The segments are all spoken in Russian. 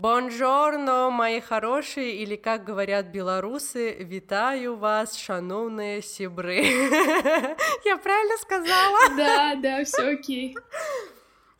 Бонжорно, мои хорошие, или как говорят белорусы, витаю вас, шановные сибры. Я правильно сказала? Да, да, все окей.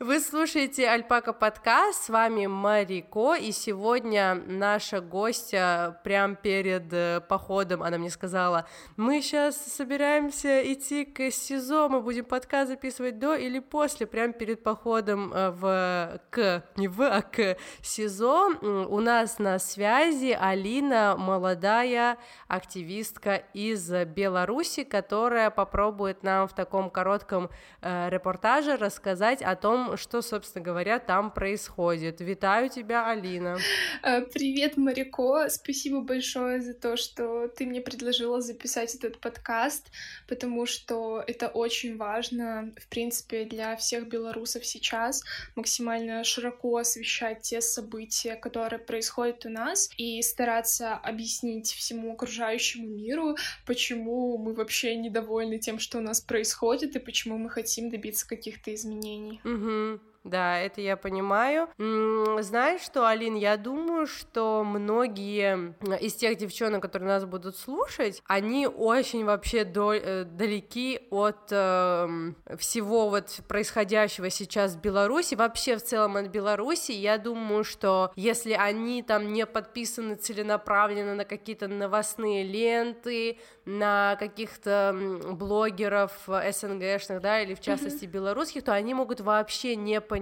Вы слушаете Альпака подкаст, с вами Марико, и сегодня наша гостья прям перед э, походом, она мне сказала, мы сейчас собираемся идти к СИЗО, мы будем подкаст записывать до или после, прям перед походом э, в к, не в, а к СИЗО. У нас на связи Алина, молодая активистка из Беларуси, которая попробует нам в таком коротком э, репортаже рассказать о том, что, собственно говоря, там происходит. Витаю тебя, Алина. Э, привет, Марико. Спасибо большое за то, что ты мне предложила записать этот подкаст, потому что это очень важно, в принципе, для всех белорусов сейчас максимально широко освещать те события, которые происходят у нас, и стараться объяснить всему окружающему миру, почему мы вообще недовольны тем, что у нас происходит, и почему мы хотим добиться каких-то изменений. Угу. true Да, это я понимаю. Знаешь что, Алин, я думаю, что многие из тех девчонок, которые нас будут слушать, они очень вообще э, далеки от э, всего вот происходящего сейчас в Беларуси, вообще в целом от Беларуси. Я думаю, что если они там не подписаны целенаправленно на какие-то новостные ленты, на каких-то блогеров СНГшных, да, или в частности mm-hmm. белорусских, то они могут вообще не понимать,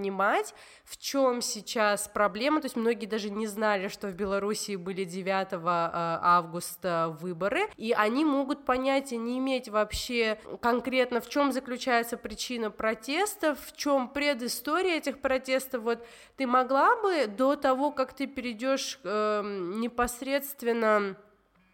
в чем сейчас проблема. То есть многие даже не знали, что в Беларуси были 9 э, августа выборы, и они могут понять и не иметь вообще конкретно, в чем заключается причина протестов, в чем предыстория этих протестов. Вот ты могла бы до того, как ты перейдешь э, непосредственно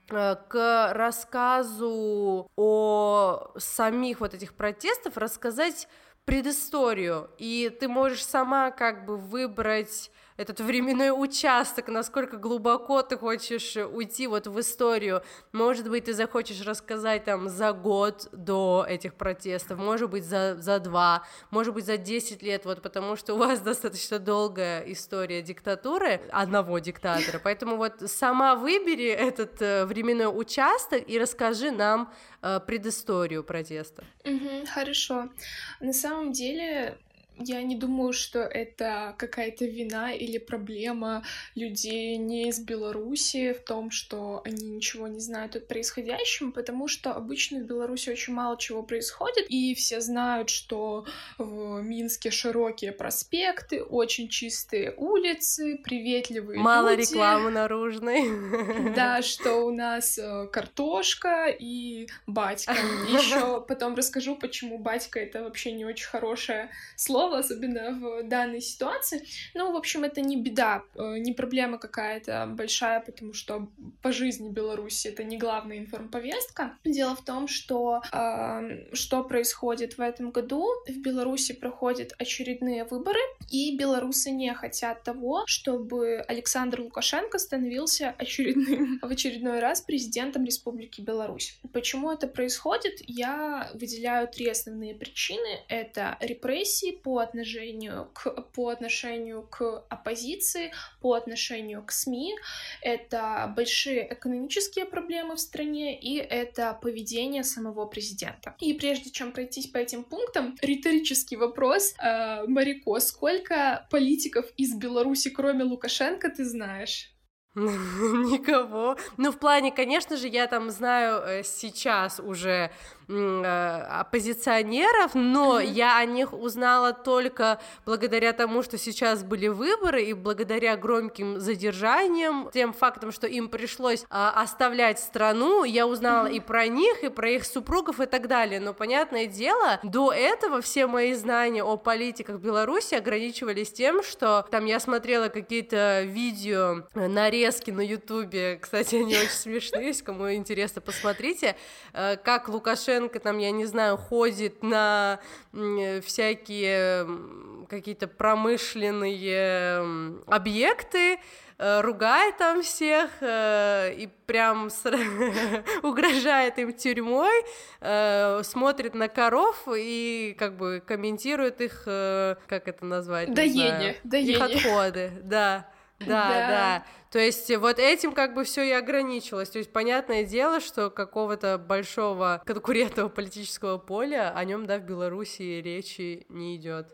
к рассказу о самих вот этих протестов рассказать предысторию, и ты можешь сама как бы выбрать этот временной участок, насколько глубоко ты хочешь уйти вот в историю. Может быть, ты захочешь рассказать там за год до этих протестов, может быть, за, за два, может быть, за 10 лет, вот потому что у вас достаточно долгая история диктатуры, одного диктатора, поэтому вот сама выбери этот э, временной участок и расскажи нам э, предысторию протеста. Угу, хорошо. На самом деле я не думаю, что это какая-то вина или проблема людей не из Беларуси в том, что они ничего не знают о происходящем, потому что обычно в Беларуси очень мало чего происходит, и все знают, что в Минске широкие проспекты, очень чистые улицы, приветливые Мало люди. рекламы наружной. Да, что у нас э, картошка и батька. Еще потом расскажу, почему батька это вообще не очень хорошее слово, слово, особенно в данной ситуации. Ну, в общем, это не беда, э, не проблема какая-то большая, потому что по жизни Беларуси это не главная информповестка. Дело в том, что э, что происходит в этом году. В Беларуси проходят очередные выборы, и белорусы не хотят того, чтобы Александр Лукашенко становился очередным, в очередной раз президентом Республики Беларусь. Почему это происходит? Я выделяю три основные причины. Это репрессии по по отношению к, по отношению к оппозиции, по отношению к СМИ. Это большие экономические проблемы в стране, и это поведение самого президента. И прежде чем пройтись по этим пунктам, риторический вопрос. Э, Марико, сколько политиков из Беларуси, кроме Лукашенко, ты знаешь? Никого. Ну, в плане, конечно же, я там знаю э, сейчас уже оппозиционеров, но mm-hmm. я о них узнала только благодаря тому, что сейчас были выборы, и благодаря громким задержаниям, тем фактом, что им пришлось а, оставлять страну, я узнала mm-hmm. и про них, и про их супругов и так далее. Но, понятное дело, до этого все мои знания о политиках Беларуси ограничивались тем, что там я смотрела какие-то видео, нарезки на Ютубе, кстати, они очень смешные, если кому интересно, посмотрите, э, как Лукашенко там, я не знаю, ходит на всякие какие-то промышленные объекты, э, ругает там всех э, и прям угрожает им тюрьмой, э, смотрит на коров и как бы комментирует их, как это назвать? Доение. Их отходы, да. Да, да, да. То есть вот этим как бы все и ограничилось. То есть понятное дело, что какого-то большого конкурентного политического поля о нем, да, в Беларуси речи не идет.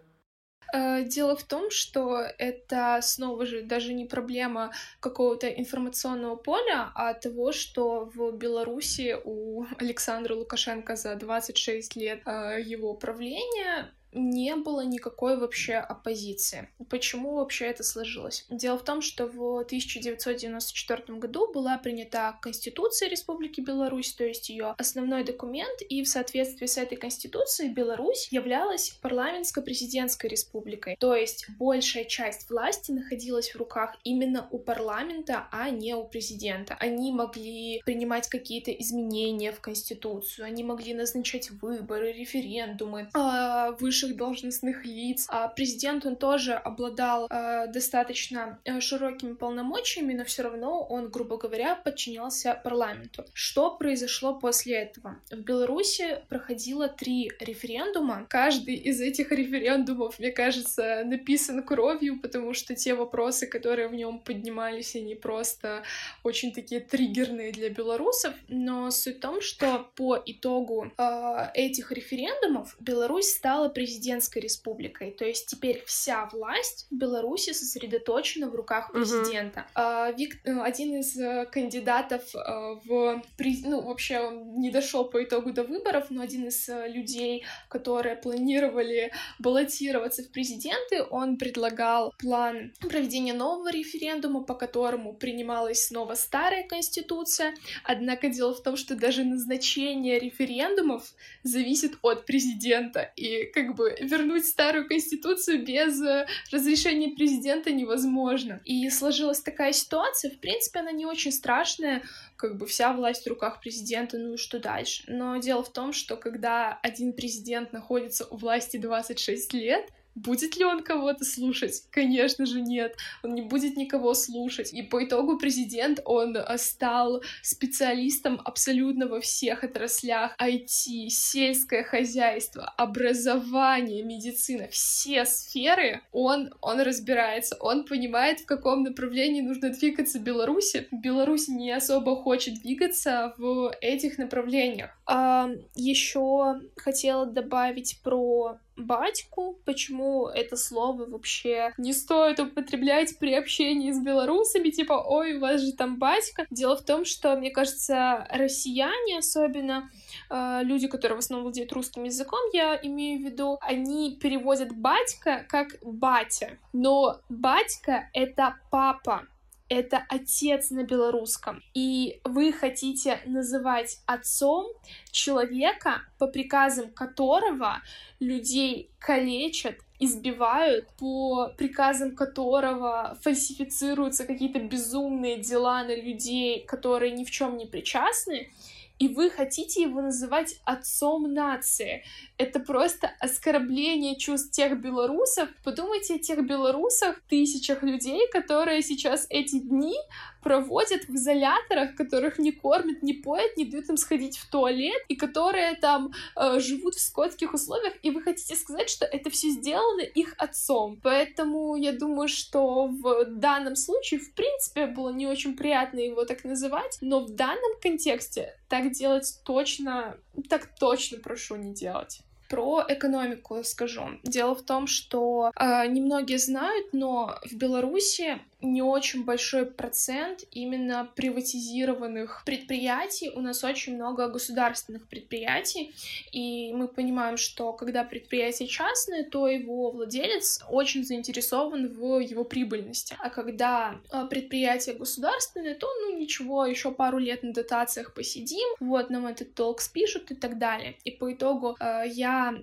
Э, дело в том, что это снова же даже не проблема какого-то информационного поля, а того, что в Беларуси у Александра Лукашенко за 26 лет э, его правления не было никакой вообще оппозиции. Почему вообще это сложилось? Дело в том, что в 1994 году была принята Конституция Республики Беларусь, то есть ее основной документ, и в соответствии с этой Конституцией Беларусь являлась парламентско-президентской республикой, то есть большая часть власти находилась в руках именно у парламента, а не у президента. Они могли принимать какие-то изменения в Конституцию, они могли назначать выборы, референдумы, а, выше высших должностных лиц. А президент, он тоже обладал э, достаточно э, широкими полномочиями, но все равно он, грубо говоря, подчинялся парламенту. Что произошло после этого? В Беларуси проходило три референдума. Каждый из этих референдумов, мне кажется, написан кровью, потому что те вопросы, которые в нем поднимались, они просто очень такие триггерные для белорусов. Но суть в том, что по итогу э, этих референдумов Беларусь стала президентом президентской республикой. То есть теперь вся власть в Беларуси сосредоточена в руках президента. Uh-huh. Вик... Э, один из э, кандидатов э, в... Ну, вообще он не дошел по итогу до выборов, но один из людей, которые планировали баллотироваться в президенты, он предлагал план проведения нового референдума, по которому принималась снова старая конституция. Однако дело в том, что даже назначение референдумов зависит от президента. И как бы бы вернуть старую конституцию без э, разрешения президента невозможно. И сложилась такая ситуация, в принципе, она не очень страшная, как бы вся власть в руках президента, ну и что дальше. Но дело в том, что когда один президент находится у власти 26 лет, Будет ли он кого-то слушать? Конечно же нет. Он не будет никого слушать. И по итогу президент, он э, стал специалистом абсолютно во всех отраслях. IT, сельское хозяйство, образование, медицина. Все сферы он, он разбирается. Он понимает, в каком направлении нужно двигаться Беларуси. Беларусь не особо хочет двигаться в этих направлениях. А, еще хотела добавить про батьку, почему это слово вообще не стоит употреблять при общении с белорусами, типа, ой, у вас же там батька. Дело в том, что, мне кажется, россияне особенно, э, люди, которые в основном владеют русским языком, я имею в виду, они переводят батька как батя, но батька — это папа, это отец на белорусском. И вы хотите называть отцом человека, по приказам которого людей калечат, избивают, по приказам которого фальсифицируются какие-то безумные дела на людей, которые ни в чем не причастны, и вы хотите его называть отцом нации. Это просто оскорбление чувств тех белорусов. Подумайте о тех белорусах, тысячах людей, которые сейчас эти дни проводят в изоляторах, которых не кормят, не поят, не дают им сходить в туалет, и которые там э, живут в скотских условиях, и вы хотите сказать, что это все сделано их отцом. Поэтому я думаю, что в данном случае, в принципе, было не очень приятно его так называть, но в данном контексте так делать точно, так точно прошу не делать. Про экономику скажу. Дело в том, что э, немногие знают, но в Беларуси не очень большой процент именно приватизированных предприятий. У нас очень много государственных предприятий, и мы понимаем, что когда предприятие частное, то его владелец очень заинтересован в его прибыльности. А когда а, предприятие государственное, то ну ничего, еще пару лет на дотациях посидим, вот нам этот долг спишут и так далее. И по итогу э, я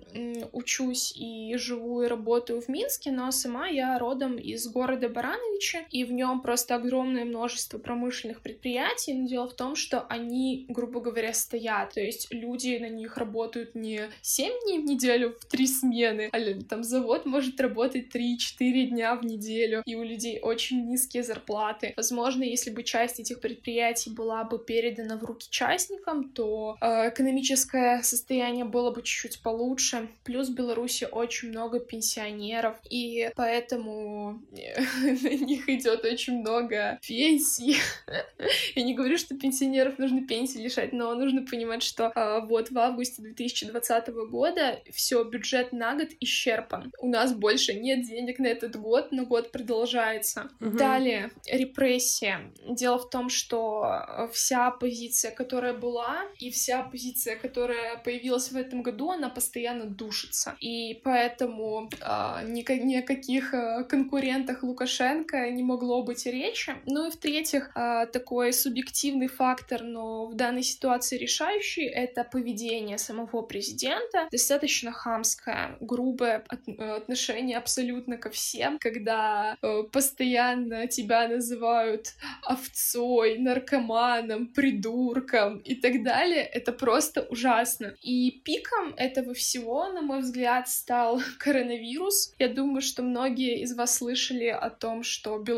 учусь и живу и работаю в Минске, но сама я родом из города Барановича, и в нем просто огромное множество промышленных предприятий, но дело в том, что они, грубо говоря, стоят, то есть люди на них работают не 7 дней в неделю в три смены, а там завод может работать 3-4 дня в неделю, и у людей очень низкие зарплаты. Возможно, если бы часть этих предприятий была бы передана в руки частникам, то э, экономическое состояние было бы чуть-чуть получше. Плюс в Беларуси очень много пенсионеров, и поэтому на них идет очень много пенсий. Я не говорю, что пенсионеров нужно пенсии лишать, но нужно понимать, что э, вот в августе 2020 года все бюджет на год исчерпан. У нас больше нет денег на этот год, но год продолжается. Угу. Далее репрессия. Дело в том, что вся позиция, которая была, и вся позиция, которая появилась в этом году, она постоянно душится. И поэтому э, ни, ни о каких э, конкурентах Лукашенко не могло быть речи. Ну и в-третьих, э, такой субъективный фактор, но в данной ситуации решающий, это поведение самого президента. Достаточно хамское, грубое от, отношение абсолютно ко всем, когда э, постоянно тебя называют овцой, наркоманом, придурком и так далее. Это просто ужасно. И пиком этого всего, на мой взгляд, стал коронавирус. Я думаю, что многие из вас слышали о том, что Беларусь,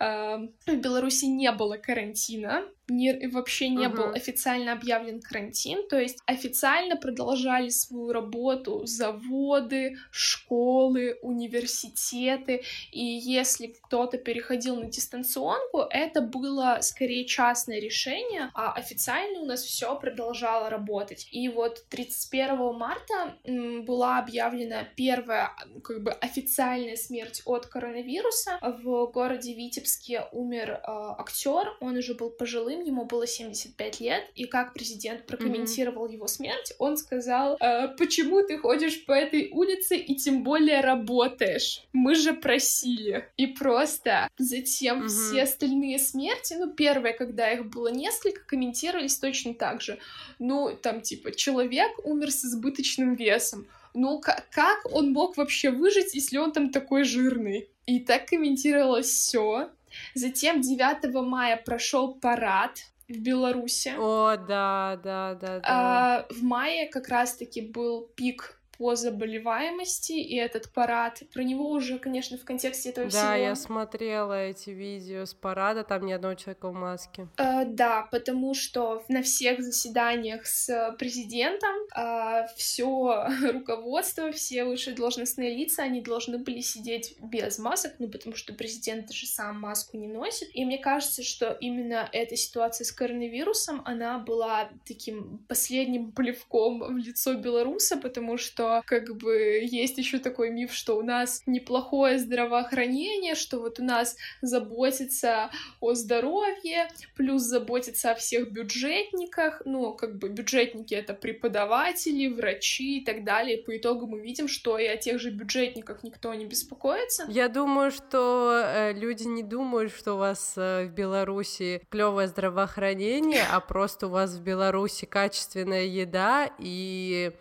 э, в Беларуси не было карантина, не, вообще не uh-huh. был официально объявлен карантин, то есть официально продолжали свою работу заводы, школы, университеты, и если кто-то переходил на дистанционку, это было скорее частное решение, а официально у нас все продолжало работать. И вот 31 марта была объявлена первая как бы официальная смерть от коронавируса. В городе Витебске умер э, актер, он уже был пожилым, молодым, ему было 75 лет, и как президент прокомментировал mm-hmm. его смерть, он сказал, э, почему ты ходишь по этой улице и тем более работаешь? Мы же просили. И просто затем mm-hmm. все остальные смерти, ну, первые, когда их было несколько, комментировались точно так же. Ну, там, типа, человек умер с избыточным весом. Ну, как он мог вообще выжить, если он там такой жирный? И так комментировалось все. Затем 9 мая прошел парад в Беларуси. О, да, да, да, да. А, в мае как раз-таки был пик по заболеваемости, и этот парад, про него уже, конечно, в контексте этого да, всего... Да, я смотрела эти видео с парада, там ни одного человека в маске. Э, да, потому что на всех заседаниях с президентом э, все руководство, все высшие должностные лица, они должны были сидеть без масок, ну, потому что президент же сам маску не носит, и мне кажется, что именно эта ситуация с коронавирусом, она была таким последним плевком в лицо белоруса, потому что как бы есть еще такой миф, что у нас неплохое здравоохранение, что вот у нас заботится о здоровье, плюс заботится о всех бюджетниках, ну, как бы бюджетники — это преподаватели, врачи и так далее. По итогу мы видим, что и о тех же бюджетниках никто не беспокоится. Я думаю, что э, люди не думают, что у вас э, в Беларуси клевое здравоохранение, а просто у вас в Беларуси качественная еда и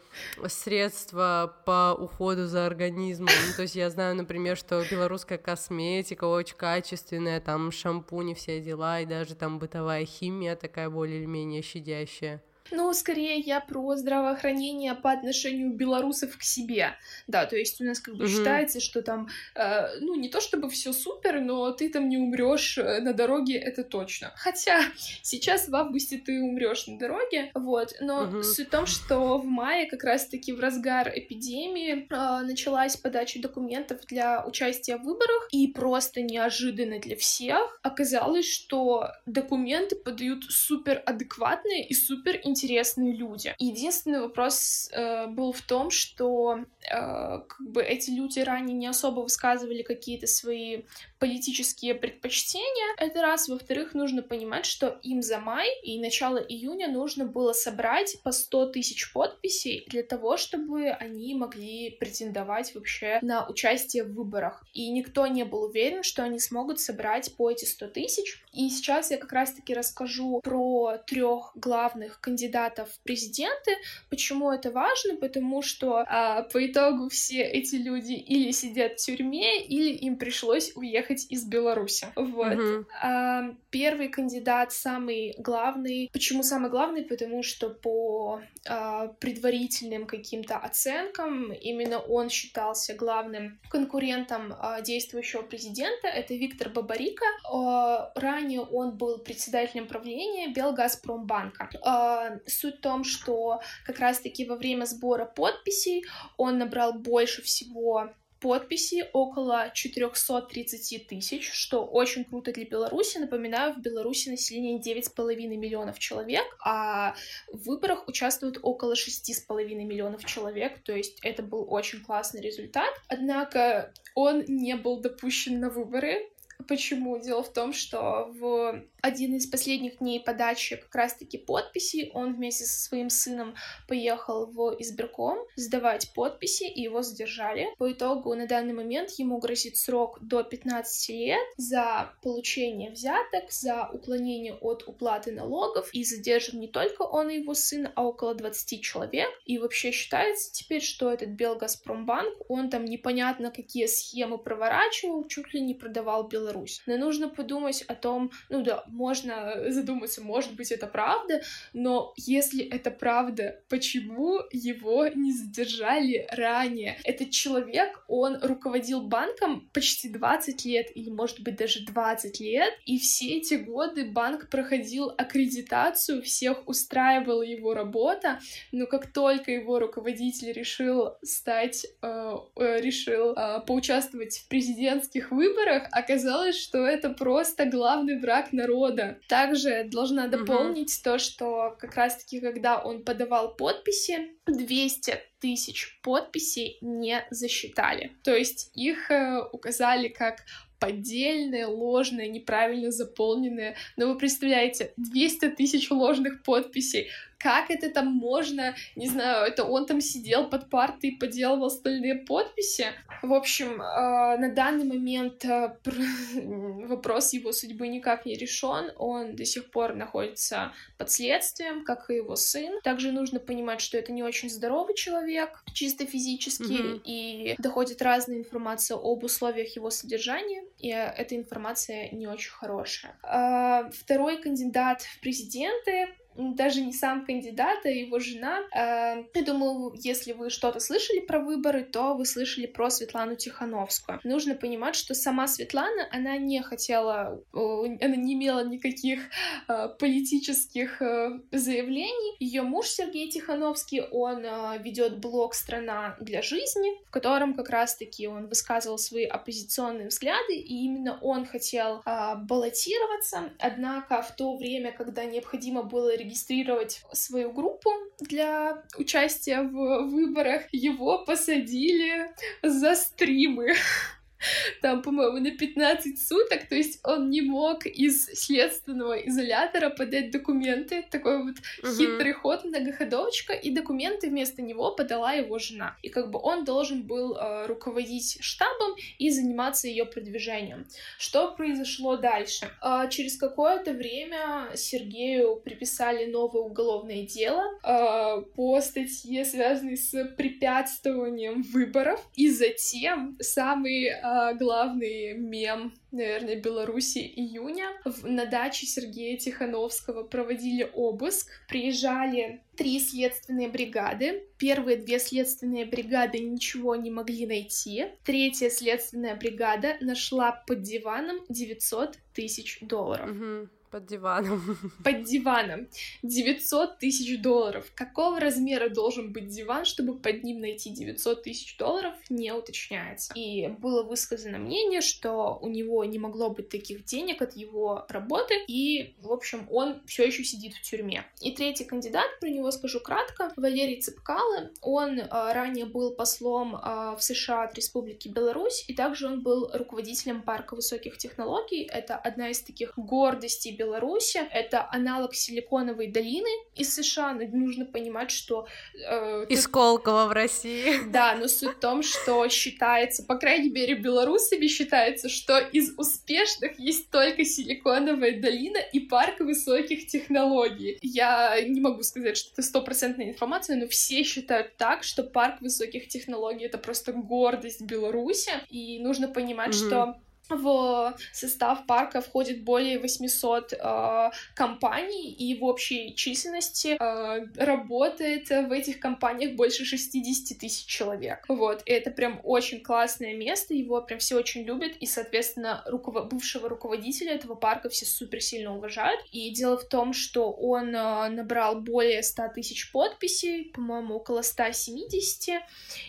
средства средства по уходу за организмом. Ну, то есть я знаю, например, что белорусская косметика очень качественная, там шампуни, все дела, и даже там бытовая химия такая более или менее щадящая. Ну, скорее я про здравоохранение по отношению белорусов к себе. Да, то есть у нас как бы mm-hmm. считается, что там, э, ну, не то чтобы все супер, но ты там не умрешь э, на дороге, это точно. Хотя сейчас в августе ты умрешь на дороге, вот. Но mm-hmm. суть в том, что в мае как раз-таки в разгар эпидемии э, началась подача документов для участия в выборах, и просто неожиданно для всех оказалось, что документы подают супер адекватные и супер интересные интересные люди. Единственный вопрос э, был в том, что э, как бы эти люди ранее не особо высказывали какие-то свои политические предпочтения. Это раз. Во-вторых, нужно понимать, что им за май и начало июня нужно было собрать по 100 тысяч подписей для того, чтобы они могли претендовать вообще на участие в выборах. И никто не был уверен, что они смогут собрать по эти 100 тысяч. И сейчас я как раз-таки расскажу про трех главных кандидатов в президенты. Почему это важно? Потому что а, по итогу все эти люди или сидят в тюрьме, или им пришлось уехать из Беларуси. Вот. Mm-hmm. А, первый кандидат самый главный. Почему самый главный? Потому что по а, предварительным каким-то оценкам именно он считался главным конкурентом а, действующего президента. Это Виктор Бабарика. А, ранее он был председателем правления Белгазпромбанка. А, суть в том, что как раз-таки во время сбора подписей он набрал больше всего подписей около 430 тысяч, что очень круто для Беларуси. Напоминаю, в Беларуси население 9,5 миллионов человек, а в выборах участвуют около 6,5 миллионов человек, то есть это был очень классный результат. Однако он не был допущен на выборы, Почему? Дело в том, что в один из последних дней подачи как раз-таки подписей он вместе со своим сыном поехал в избирком сдавать подписи, и его задержали. По итогу на данный момент ему грозит срок до 15 лет за получение взяток, за уклонение от уплаты налогов, и задержан не только он и его сын, а около 20 человек. И вообще считается теперь, что этот Белгазпромбанк, он там непонятно какие схемы проворачивал, чуть ли не продавал Беларусь. Но нужно подумать о том, ну да, можно задуматься, может быть, это правда, но если это правда, почему его не задержали ранее? Этот человек, он руководил банком почти 20 лет, или, может быть, даже 20 лет, и все эти годы банк проходил аккредитацию, всех устраивала его работа, но как только его руководитель решил стать, э, э, решил э, поучаствовать в президентских выборах, оказалось, что это просто главный враг народа. Также должна дополнить угу. то, что как раз-таки, когда он подавал подписи, 200 тысяч подписей не засчитали. То есть их э, указали как поддельные, ложные, неправильно заполненные. Но вы представляете, 200 тысяч ложных подписей как это там можно, не знаю, это он там сидел под партой и поделывал остальные подписи. В общем, э, на данный момент э, вопрос его судьбы никак не решен, он до сих пор находится под следствием, как и его сын. Также нужно понимать, что это не очень здоровый человек, чисто физически, mm-hmm. и доходит разная информация об условиях его содержания, и эта информация не очень хорошая. Э, второй кандидат в президенты даже не сам кандидат, а его жена. Э, я думаю, если вы что-то слышали про выборы, то вы слышали про Светлану Тихановскую. Нужно понимать, что сама Светлана, она не хотела, она не имела никаких э, политических э, заявлений. Ее муж Сергей Тихановский, он ведет блог «Страна для жизни», в котором как раз-таки он высказывал свои оппозиционные взгляды, и именно он хотел баллотироваться. Однако в то время, когда необходимо было регистрировать свою группу для участия в выборах, его посадили за стримы. там, по-моему, на 15 суток, то есть он не мог из следственного изолятора подать документы, такой вот угу. хитрый ход, многоходовочка, и документы вместо него подала его жена. И как бы он должен был э, руководить штабом и заниматься ее продвижением. Что произошло дальше? Э, через какое-то время Сергею приписали новое уголовное дело э, по статье, связанной с препятствованием выборов, и затем самый а, главный мем, наверное, Беларуси июня. На даче Сергея Тихановского проводили обыск, приезжали три следственные бригады. Первые две следственные бригады ничего не могли найти. Третья следственная бригада нашла под диваном 900 тысяч долларов. Угу Под диваном. Под диваном. 900 тысяч долларов. Какого размера должен быть диван, чтобы под ним найти 900 тысяч долларов, не уточняется. И было высказано мнение, что у него не могло быть таких денег от его работы, и, в общем, он все еще сидит в тюрьме. И третий кандидат, про него скажу кратко, Валерий Цыпкалы. Он э, ранее был послом э, в США от Республики Беларусь, и также он был руководителем парка высоких технологий. Это одна из таких гордостей Беларуси. Это аналог Силиконовой долины из США. Нужно понимать, что... Э, из Колково в России. Да, но суть в том, что считается, по крайней мере, белорусами считается, что из успешных есть только Силиконовая долина и парк высоких технологий. Я не могу сказать, что это стопроцентная информация, но все считают так, что парк высоких технологий — это просто гордость Беларуси, и нужно понимать, mm-hmm. что в состав парка входит более 800 э, компаний, и в общей численности э, работает в этих компаниях больше 60 тысяч человек. Вот, и это прям очень классное место, его прям все очень любят, и, соответственно, руков... бывшего руководителя этого парка все супер сильно уважают. И дело в том, что он э, набрал более 100 тысяч подписей, по-моему, около 170,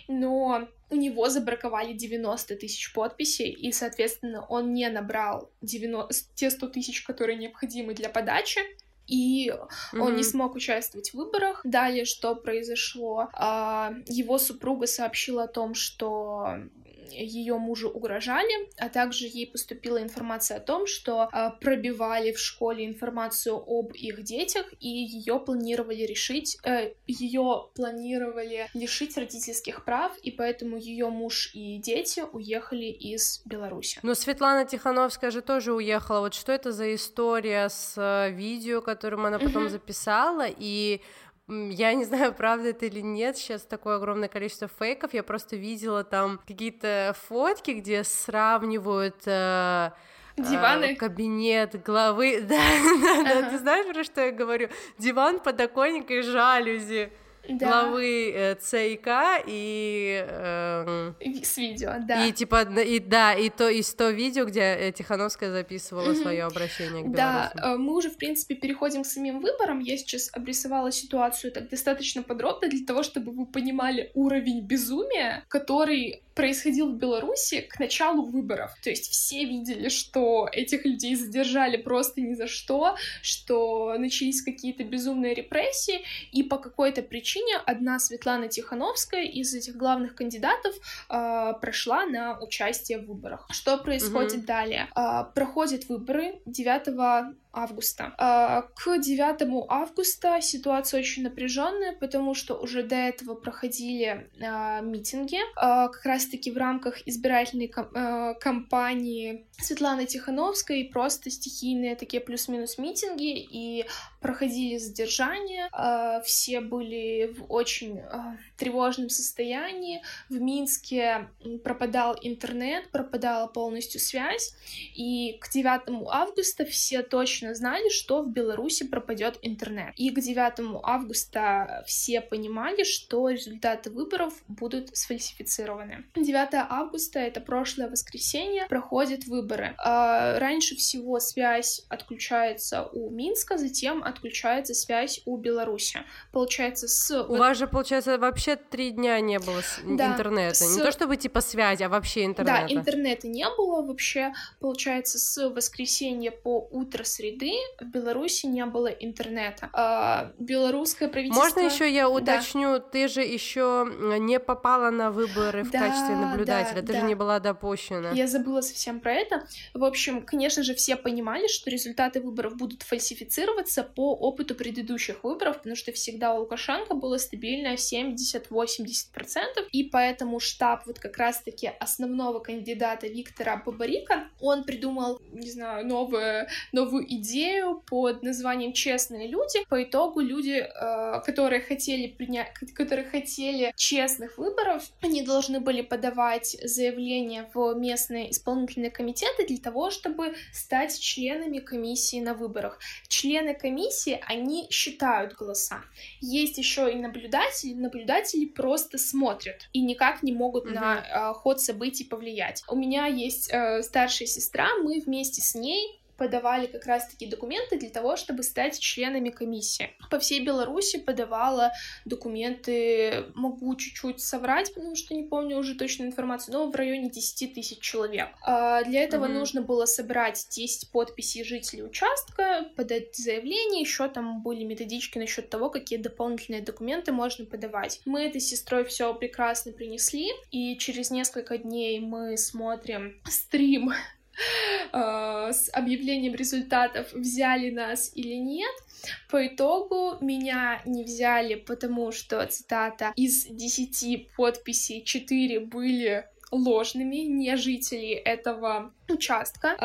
но у него забраковали 90 тысяч подписей, и, соответственно, он не набрал 90... те 100 тысяч, которые необходимы для подачи, и mm-hmm. он не смог участвовать в выборах. Далее, что произошло? А, его супруга сообщила о том, что ее мужу угрожали, а также ей поступила информация о том, что э, пробивали в школе информацию об их детях, и ее планировали решить, э, ее планировали лишить родительских прав, и поэтому ее муж и дети уехали из Беларуси. Но Светлана Тихановская же тоже уехала. Вот что это за история с э, видео, которым она потом записала, и я не знаю, правда это или нет, сейчас такое огромное количество фейков, я просто видела там какие-то фотки, где сравнивают... Э, э Диваны. кабинет главы. Да, да, да, ты знаешь, про что я говорю? Диван, подоконник и жалюзи да. главы э, ЦИК и... Э, с видео, да. И типа, и, да, и то, и то видео, где э, Тихановская записывала mm-hmm. свое обращение к Да, э, мы уже, в принципе, переходим к самим выборам. Я сейчас обрисовала ситуацию так достаточно подробно для того, чтобы вы понимали уровень безумия, который происходил в Беларуси к началу выборов. То есть все видели, что этих людей задержали просто ни за что, что начались какие-то безумные репрессии, и по какой-то причине одна Светлана Тихановская из этих главных кандидатов э, прошла на участие в выборах. Что происходит mm-hmm. далее? Э, проходят выборы 9 августа. А, к 9 августа ситуация очень напряженная, потому что уже до этого проходили а, митинги, а, как раз-таки в рамках избирательной кампании Светланы Тихановской, просто стихийные такие плюс-минус митинги, и проходили задержания, все были в очень тревожном состоянии. В Минске пропадал интернет, пропадала полностью связь, и к 9 августа все точно знали, что в Беларуси пропадет интернет. И к 9 августа все понимали, что результаты выборов будут сфальсифицированы. 9 августа, это прошлое воскресенье, проходят выборы. А, раньше всего связь отключается у Минска, затем отключается связь у Беларуси. Получается, с... У вас же, получается, вообще три дня не было да, интернета. С... Не то чтобы типа связи, а вообще интернета. Да, интернета не было вообще. Получается, с воскресенья по утро среды в Беларуси не было интернета. А, белорусское правительство... Можно еще я уточню, да. ты же еще не попала на выборы в да, качестве наблюдателя, да, ты да. же не была допущена. Я забыла совсем про это. В общем, конечно же, все понимали, что результаты выборов будут фальсифицироваться по опыту предыдущих выборов, потому что всегда у Лукашенко было стабильно 70-80%, и поэтому штаб вот как раз-таки основного кандидата Виктора Бабарика, он придумал, не знаю, новую, новую идею под названием «Честные люди». По итогу люди, э, которые хотели принять, которые хотели честных выборов, они должны были подавать заявление в местные исполнительные комитеты для того, чтобы стать членами комиссии на выборах. Члены комиссии, они считают голоса. Есть еще и наблюдатели. Наблюдатели просто смотрят и никак не могут mm-hmm. на э, ход событий повлиять. У меня есть э, старшая сестра, мы вместе с ней подавали как раз-таки документы для того, чтобы стать членами комиссии. По всей Беларуси подавала документы, могу чуть-чуть соврать, потому что не помню уже точную информацию, но в районе 10 тысяч человек. А для этого mm-hmm. нужно было собрать 10 подписей жителей участка, подать заявление, еще там были методички насчет того, какие дополнительные документы можно подавать. Мы этой сестрой все прекрасно принесли, и через несколько дней мы смотрим стрим с объявлением результатов, взяли нас или нет. По итогу меня не взяли, потому что, цитата, из 10 подписей 4 были ложными, не жители этого участка.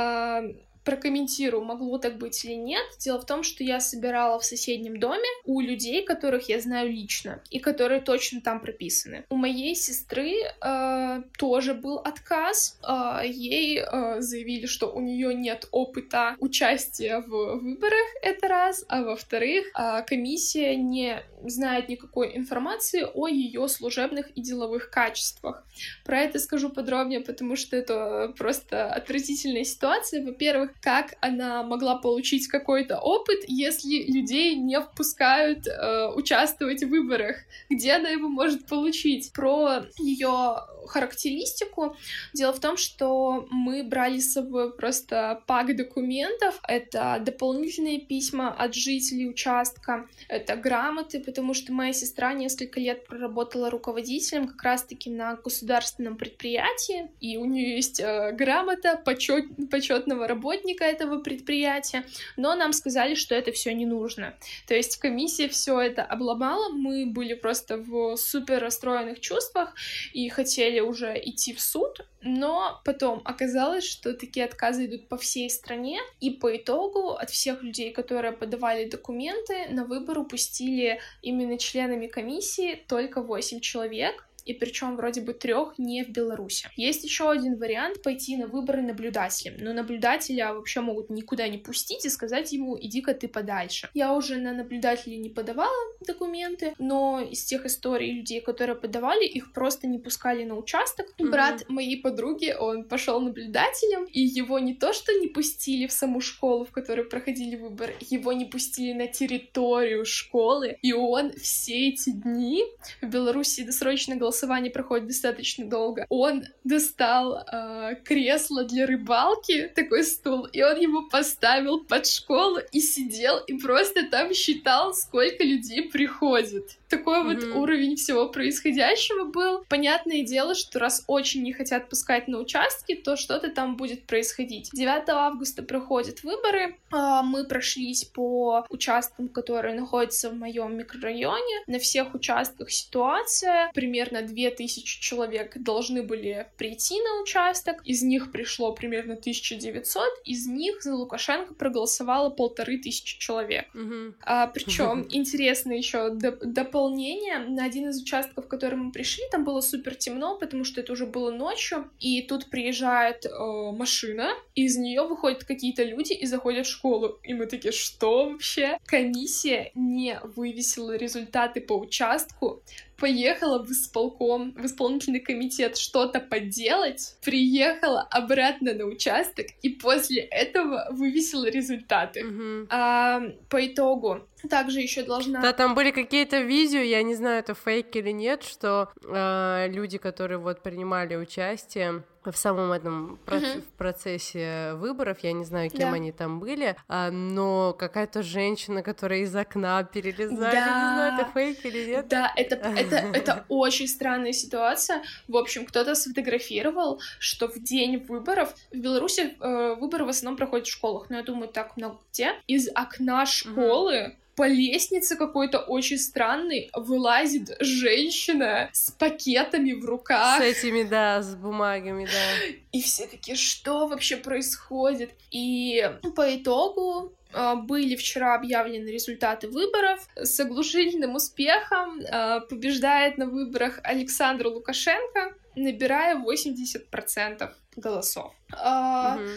Прокомментирую, могло так быть или нет. Дело в том, что я собирала в соседнем доме у людей, которых я знаю лично и которые точно там прописаны. У моей сестры э, тоже был отказ. Э, ей э, заявили, что у нее нет опыта участия в выборах, это раз, а во-вторых, э, комиссия не знает никакой информации о ее служебных и деловых качествах. Про это скажу подробнее, потому что это просто отвратительная ситуация. Во-первых, как она могла получить какой-то опыт, если людей не впускают э, участвовать в выборах? Где она его может получить? Про ее характеристику. Дело в том, что мы брали с собой просто пак документов. Это дополнительные письма от жителей участка, это грамоты, потому что моя сестра несколько лет проработала руководителем как раз-таки на государственном предприятии, и у нее есть э, грамота почет, почетного работника этого предприятия, но нам сказали, что это все не нужно. То есть комиссия все это обломала, мы были просто в супер расстроенных чувствах и хотели уже идти в суд, но потом оказалось, что такие отказы идут по всей стране, и по итогу от всех людей, которые подавали документы, на выбор упустили именно членами комиссии только 8 человек, и причем вроде бы трех не в Беларуси. Есть еще один вариант пойти на выборы наблюдателем, но наблюдателя вообще могут никуда не пустить и сказать ему иди-ка ты подальше. Я уже на наблюдателя не подавала документы, но из тех историй людей, которые подавали, их просто не пускали на участок. Mm-hmm. Брат моей подруги, он пошел наблюдателем, и его не то что не пустили в саму школу, в которой проходили выборы, его не пустили на территорию школы, и он все эти дни в Беларуси досрочно голосовал голосование проходит достаточно долго, он достал э, кресло для рыбалки, такой стул, и он его поставил под школу и сидел и просто там считал, сколько людей приходит такой mm-hmm. вот уровень всего происходящего был. Понятное дело, что раз очень не хотят пускать на участки, то что-то там будет происходить. 9 августа проходят выборы. А, мы прошлись по участкам, которые находятся в моем микрорайоне. На всех участках ситуация. Примерно 2000 человек должны были прийти на участок. Из них пришло примерно 1900. Из них за Лукашенко проголосовало полторы тысячи человек. Mm-hmm. А, причем интересно еще дополнительно дополнение на один из участков, в который мы пришли, там было супер темно, потому что это уже было ночью, и тут приезжает э, машина, из нее выходят какие-то люди и заходят в школу, и мы такие, что вообще? Комиссия не вывесила результаты по участку, поехала в исполком, в исполнительный комитет что-то поделать, приехала обратно на участок и после этого вывесила результаты. Угу. А, по итогу также еще должна... Да, там были какие-то видео, я не знаю, это фейк или нет, что э, люди, которые вот принимали участие, в самом этом uh-huh. в процессе выборов, я не знаю, кем да. они там были, а, но какая-то женщина, которая из окна перелезает, да. не знаю, это фейк или нет. Да, это, это, это очень странная ситуация. В общем, кто-то сфотографировал, что в день выборов, в Беларуси э, выборы в основном проходят в школах, но я думаю, так много где, из окна школы uh-huh по лестнице какой-то очень странный вылазит женщина с пакетами в руках. С этими, да, с бумагами, да. И все такие, что вообще происходит? И по итогу а, были вчера объявлены результаты выборов. С оглушительным успехом а, побеждает на выборах Александр Лукашенко, набирая 80% голосов. Угу.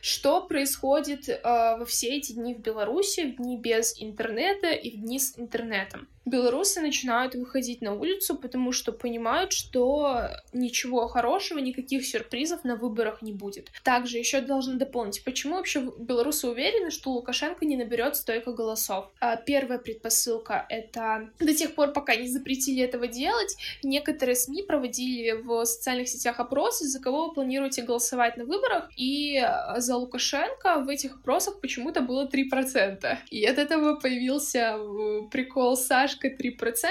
Что происходит э, во все эти дни в Беларуси, в дни без интернета и в дни с интернетом? Белорусы начинают выходить на улицу, потому что понимают, что ничего хорошего, никаких сюрпризов на выборах не будет. Также еще должны дополнить, почему вообще белорусы уверены, что Лукашенко не наберет столько голосов. А, первая предпосылка — это до тех пор, пока не запретили этого делать, некоторые СМИ проводили в социальных сетях опросы, за кого вы планируете голосовать на выборах, и а, за Лукашенко в этих опросах почему-то было 3%. И от этого появился э, прикол Саши немножко 3%.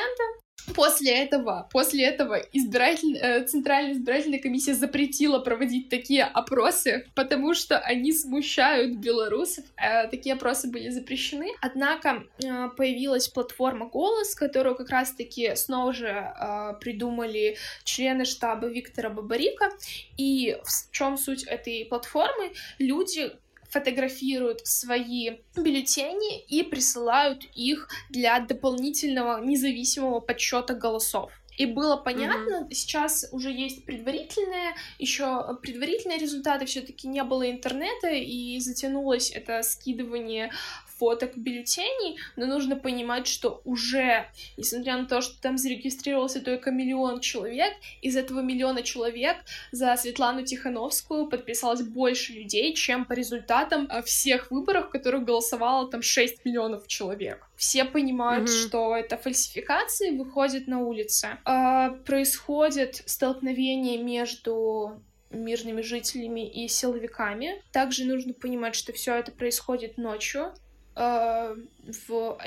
После этого, после этого избиратель, э, Центральная избирательная комиссия запретила проводить такие опросы, потому что они смущают белорусов. Э, такие опросы были запрещены. Однако э, появилась платформа «Голос», которую как раз-таки снова же э, придумали члены штаба Виктора Бабарика. И в чем суть этой платформы? Люди фотографируют свои бюллетени и присылают их для дополнительного независимого подсчета голосов. И было понятно, mm-hmm. сейчас уже есть предварительные, еще предварительные результаты, все-таки не было интернета, и затянулось это скидывание фоток бюллетеней, но нужно понимать, что уже, несмотря на то, что там зарегистрировался только миллион человек, из этого миллиона человек за Светлану Тихановскую подписалось больше людей, чем по результатам э, всех выборов, в которых голосовало там 6 миллионов человек. Все понимают, mm-hmm. что это фальсификации, выходят на улицы. А, происходит столкновение между мирными жителями и силовиками. Также нужно понимать, что все это происходит ночью. Э, в,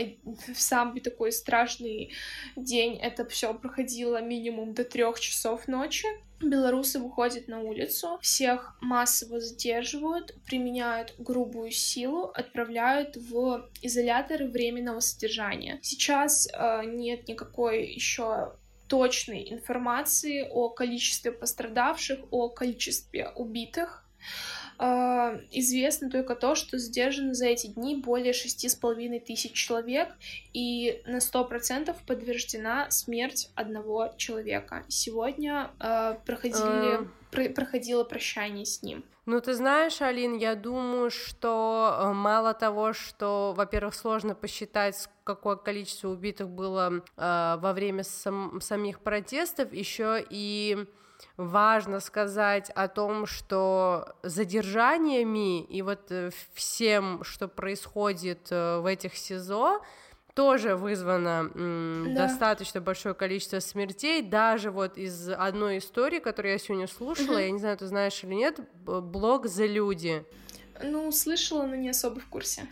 в самый такой страшный день это все проходило минимум до трех часов ночи. Белорусы выходят на улицу, всех массово задерживают, применяют грубую силу, отправляют в изоляторы временного содержания. Сейчас э, нет никакой еще точной информации о количестве пострадавших, о количестве убитых. А, известно только то, что задержано за эти дни более шести с половиной тысяч человек, и на сто процентов подтверждена смерть одного человека. Сегодня э, проходили, про, проходило прощание с ним. Ну, ты знаешь, Алин, я думаю, что э, мало того, что, во-первых, сложно посчитать, какое количество убитых было э, во время сам, самих протестов, еще и важно сказать о том, что задержаниями и вот э, всем, что происходит э, в этих СИЗО, тоже вызвано да. достаточно большое количество смертей, даже вот из одной истории, которую я сегодня слушала, я не знаю, ты знаешь или нет, блог «За люди». Ну, слышала, но не особо в курсе.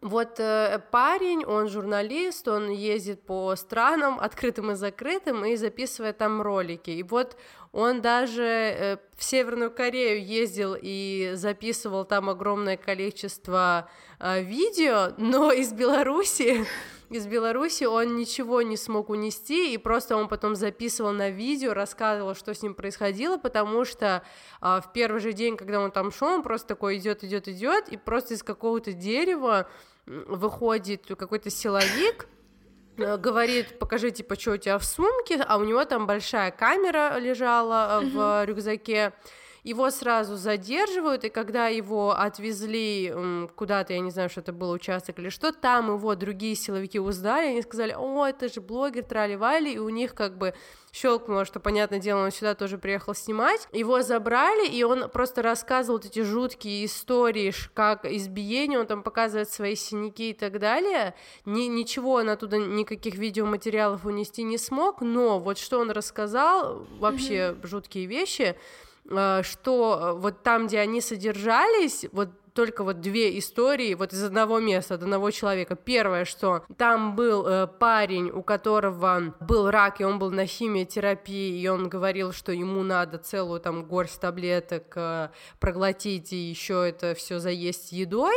Вот э, парень, он журналист, он ездит по странам, открытым и закрытым, и записывает там ролики. И вот он даже э, в Северную Корею ездил и записывал там огромное количество э, видео, но из Беларуси из Беларуси он ничего не смог унести, и просто он потом записывал на видео, рассказывал, что с ним происходило, потому что а, в первый же день, когда он там шел, он просто такой идет, идет, идет, и просто из какого-то дерева выходит какой-то силовик, э, говорит, покажи, типа, что у тебя в сумке, а у него там большая камера лежала э, в рюкзаке, его сразу задерживают, и когда его отвезли куда-то, я не знаю, что это был участок или что, там его другие силовики узнали, они сказали, о, это же блогер, трали-вали, и у них как бы щелкнуло, что, понятное дело, он сюда тоже приехал снимать. Его забрали, и он просто рассказывал вот эти жуткие истории, как избиение, он там показывает свои синяки и так далее. Ни, ничего он оттуда, никаких видеоматериалов унести не смог, но вот что он рассказал, вообще mm-hmm. жуткие вещи, что э, вот там, где они содержались, вот только вот две истории вот из одного места, от одного человека. Первое, что там был э, парень, у которого был рак, и он был на химиотерапии, и он говорил, что ему надо целую там горсть таблеток э, проглотить и еще это все заесть едой,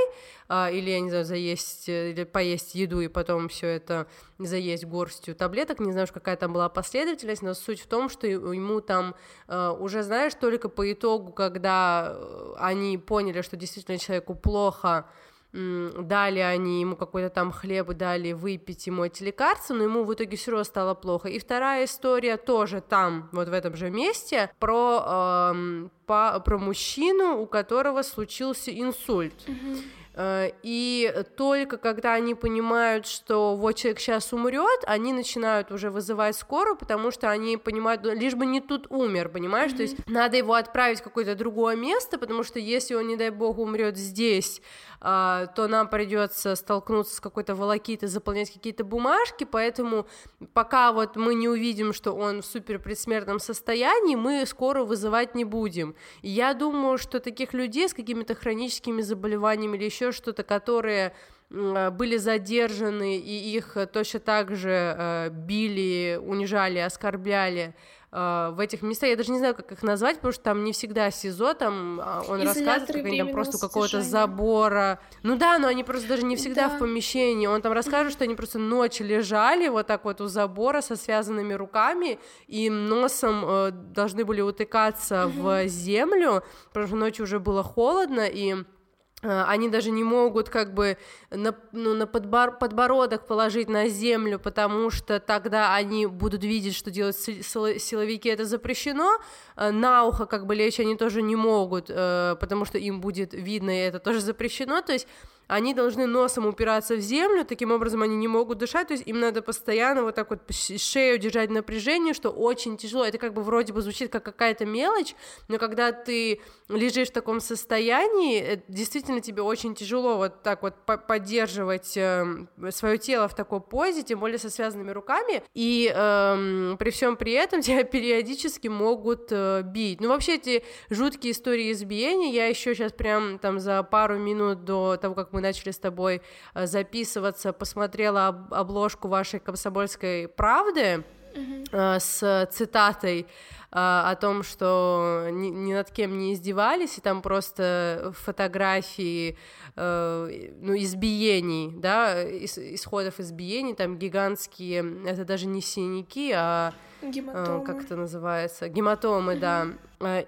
э, или, я не знаю, заесть, э, или поесть еду и потом все это заесть горстью таблеток, не знаю, какая там была последовательность, но суть в том, что ему там э, уже, знаешь, только по итогу, когда э, они поняли, что действительно человеку плохо, дали они ему какой-то там хлеб дали выпить ему эти лекарства, но ему в итоге все равно стало плохо. И вторая история тоже там, вот в этом же месте, про, э, по, про мужчину, у которого случился инсульт. Mm-hmm. И только когда они понимают, что вот человек сейчас умрет, они начинают уже вызывать скорую, потому что они понимают, лишь бы не тут умер, понимаешь? Mm-hmm. То есть надо его отправить в какое-то другое место, потому что если он, не дай бог, умрет здесь, то нам придется столкнуться с какой-то волокитой, заполнять какие-то бумажки, поэтому пока вот мы не увидим, что он в супер предсмертном состоянии, мы скоро вызывать не будем. Я думаю, что таких людей с какими-то хроническими заболеваниями или еще что-то, которые были задержаны и их точно так же э, били, унижали, оскорбляли, в этих местах, я даже не знаю, как их назвать, потому что там не всегда СИЗО, там а, он рассказывает, как они там просто у какого-то забора, ну да, но они просто даже не всегда да. в помещении, он там расскажет, что они просто ночью лежали вот так вот у забора со связанными руками и носом э, должны были утыкаться в землю, потому что ночью уже было холодно, и Э, они даже не могут как бы на, ну, на подбор, подбородок положить на землю, потому что тогда они будут видеть, что делают силовики, это запрещено, э, на ухо как бы лечь они тоже не могут, э, потому что им будет видно, и это тоже запрещено, то есть они должны носом упираться в землю, таким образом они не могут дышать, то есть им надо постоянно вот так вот шею держать напряжение, что очень тяжело, это как бы вроде бы звучит как какая-то мелочь, но когда ты лежишь в таком состоянии, э, действительно тебе очень тяжело вот так вот поддерживать э, свое тело в такой позе, тем более со связанными руками, и э, при всем при этом тебя периодически могут э, бить. Ну вообще эти жуткие истории избиения, я еще сейчас прям там за пару минут до того, как мы начали с тобой э, записываться, посмотрела об обложку вашей комсомольской правды uh-huh. с цитатой о том, что ни, ни над кем не издевались, и там просто фотографии ну, избиений, да, исходов избиений, там гигантские, это даже не синяки, а Гематомы. как это называется, гематомы, да, а,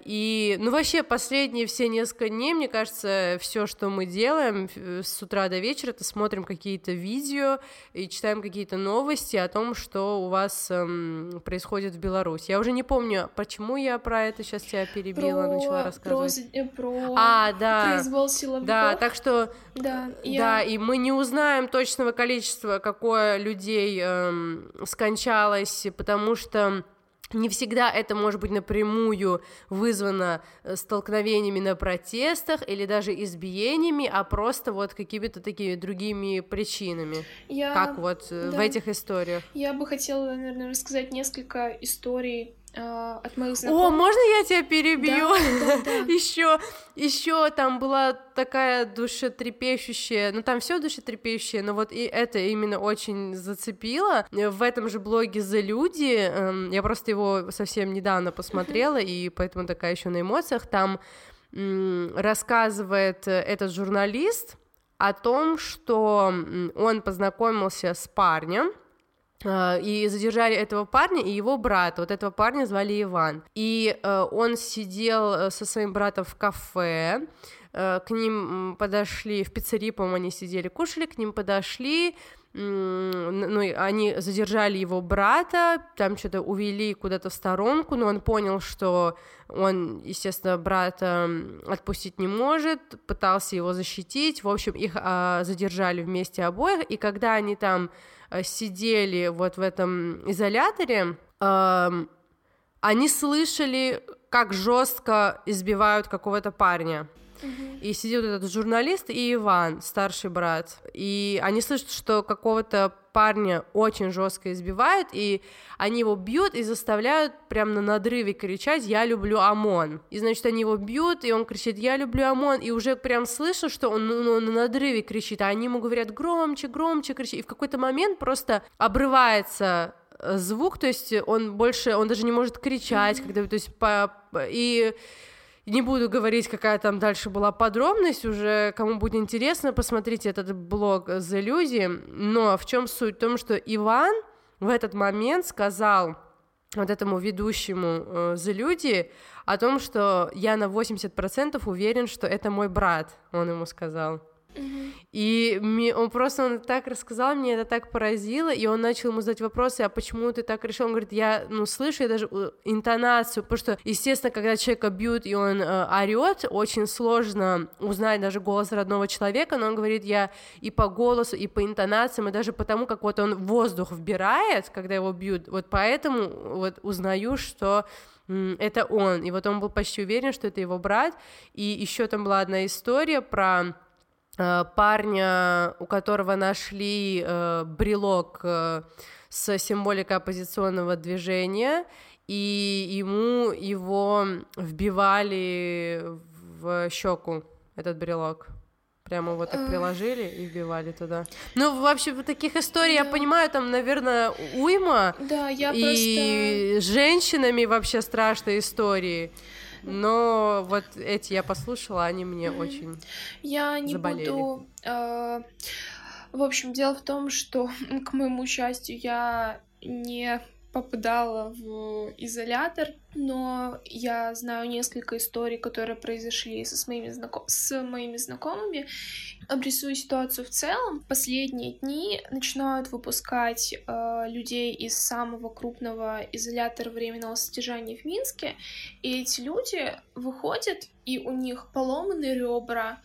и, ну, вообще, последние все несколько дней, мне кажется, все, что мы делаем с утра до вечера, это смотрим какие-то видео и читаем какие-то новости о том, что у вас эм, происходит в Беларуси. Я уже не помню, почему я про это сейчас тебя перебила, про, начала рассказывать. Про, про а, да. произвол силовиков. Да, так что... Да, я... да, и мы не узнаем точного количества, какое людей эм, скончалось, потому что не всегда это может быть напрямую вызвано э, столкновениями на протестах или даже избиениями, а просто вот какими-то такими другими причинами, Я... как вот э, да. в этих историях. Я бы хотела, наверное, рассказать несколько историй от моих знакомых. О, можно я тебя перебью? Да, да, да. еще, еще там была такая душетрепещущая, ну там все душетрепещущее, но вот и это именно очень зацепило. В этом же блоге за люди, эм, я просто его совсем недавно посмотрела, и поэтому такая еще на эмоциях. Там рассказывает этот журналист о том, что он познакомился с парнем, а, и задержали этого парня и его брата. Вот этого парня звали Иван. И э, он сидел э, со своим братом в кафе. Э, к ним подошли в пиццерии, по-моему, они сидели, кушали, к ним подошли ну, они задержали его брата, там что-то увели куда-то в сторонку, но он понял, что он, естественно, брата отпустить не может, пытался его защитить, в общем, их а, задержали вместе обоих, и когда они там Э, сидели вот в этом изоляторе, они слышали, как жестко избивают какого-то парня. И сидит этот журналист и Иван, старший брат. И они слышат, что какого-то парня очень жестко избивают, и они его бьют и заставляют прям на надрыве кричать «Я люблю ОМОН». И, значит, они его бьют, и он кричит «Я люблю ОМОН», и уже прям слышу, что он ну, на надрыве кричит, а они ему говорят «Громче, громче кричи». И в какой-то момент просто обрывается э, звук, то есть он больше, он даже не может кричать, когда, то есть по, и не буду говорить, какая там дальше была подробность, уже кому будет интересно, посмотрите этот блог за люди. Но в чем суть? В том, что Иван в этот момент сказал вот этому ведущему э, за люди о том, что я на 80% уверен, что это мой брат, он ему сказал. И он просто он так рассказал, мне это так поразило, и он начал ему задать вопросы, а почему ты так решил? Он говорит, я, ну, слышу я даже э, интонацию, потому что, естественно, когда человека бьют, и он э, орет, очень сложно узнать даже голос родного человека, но он говорит, я и по голосу, и по интонациям, и даже потому, как вот он воздух вбирает, когда его бьют, вот поэтому вот узнаю, что это он. И вот он был почти уверен, что это его брат. И еще там была одна история про парня, у которого нашли э, брелок э, с символикой оппозиционного движения, и ему его вбивали в щеку этот брелок. Прямо вот так приложили и вбивали туда. Ну, вообще, вот таких историй, да. я понимаю, там, наверное, уйма. Да, я и просто... женщинами вообще страшные истории. Но вот эти я послушала, они мне очень Я не заболели. буду... Э, в общем, дело в том, что, к моему счастью, я не попадала в изолятор, но я знаю несколько историй, которые произошли со, моими, знаком... с моими знакомыми. Обрисую ситуацию в целом. Последние дни начинают выпускать э, людей из самого крупного изолятора временного содержания в Минске, и эти люди выходят, и у них поломаны ребра,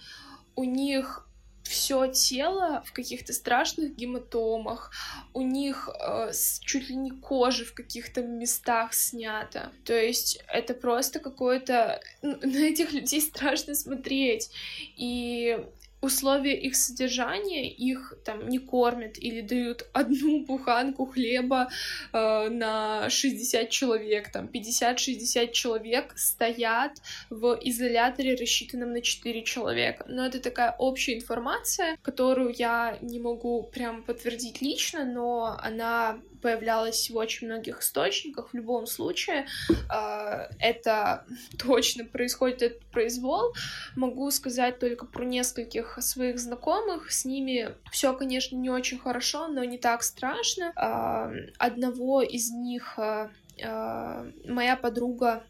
у них все тело в каких-то страшных гематомах, у них э, чуть ли не кожа в каких-то местах снята. То есть это просто какое-то... На этих людей страшно смотреть. И условия их содержания, их там не кормят или дают одну буханку хлеба э, на 60 человек, там 50-60 человек стоят в изоляторе, рассчитанном на 4 человека. Но это такая общая информация, которую я не могу прям подтвердить лично, но она появлялась в очень многих источниках. В любом случае, э, это точно происходит этот произвол. Могу сказать только про нескольких своих знакомых. С ними все, конечно, не очень хорошо, но не так страшно. Э, одного из них э, моя подруга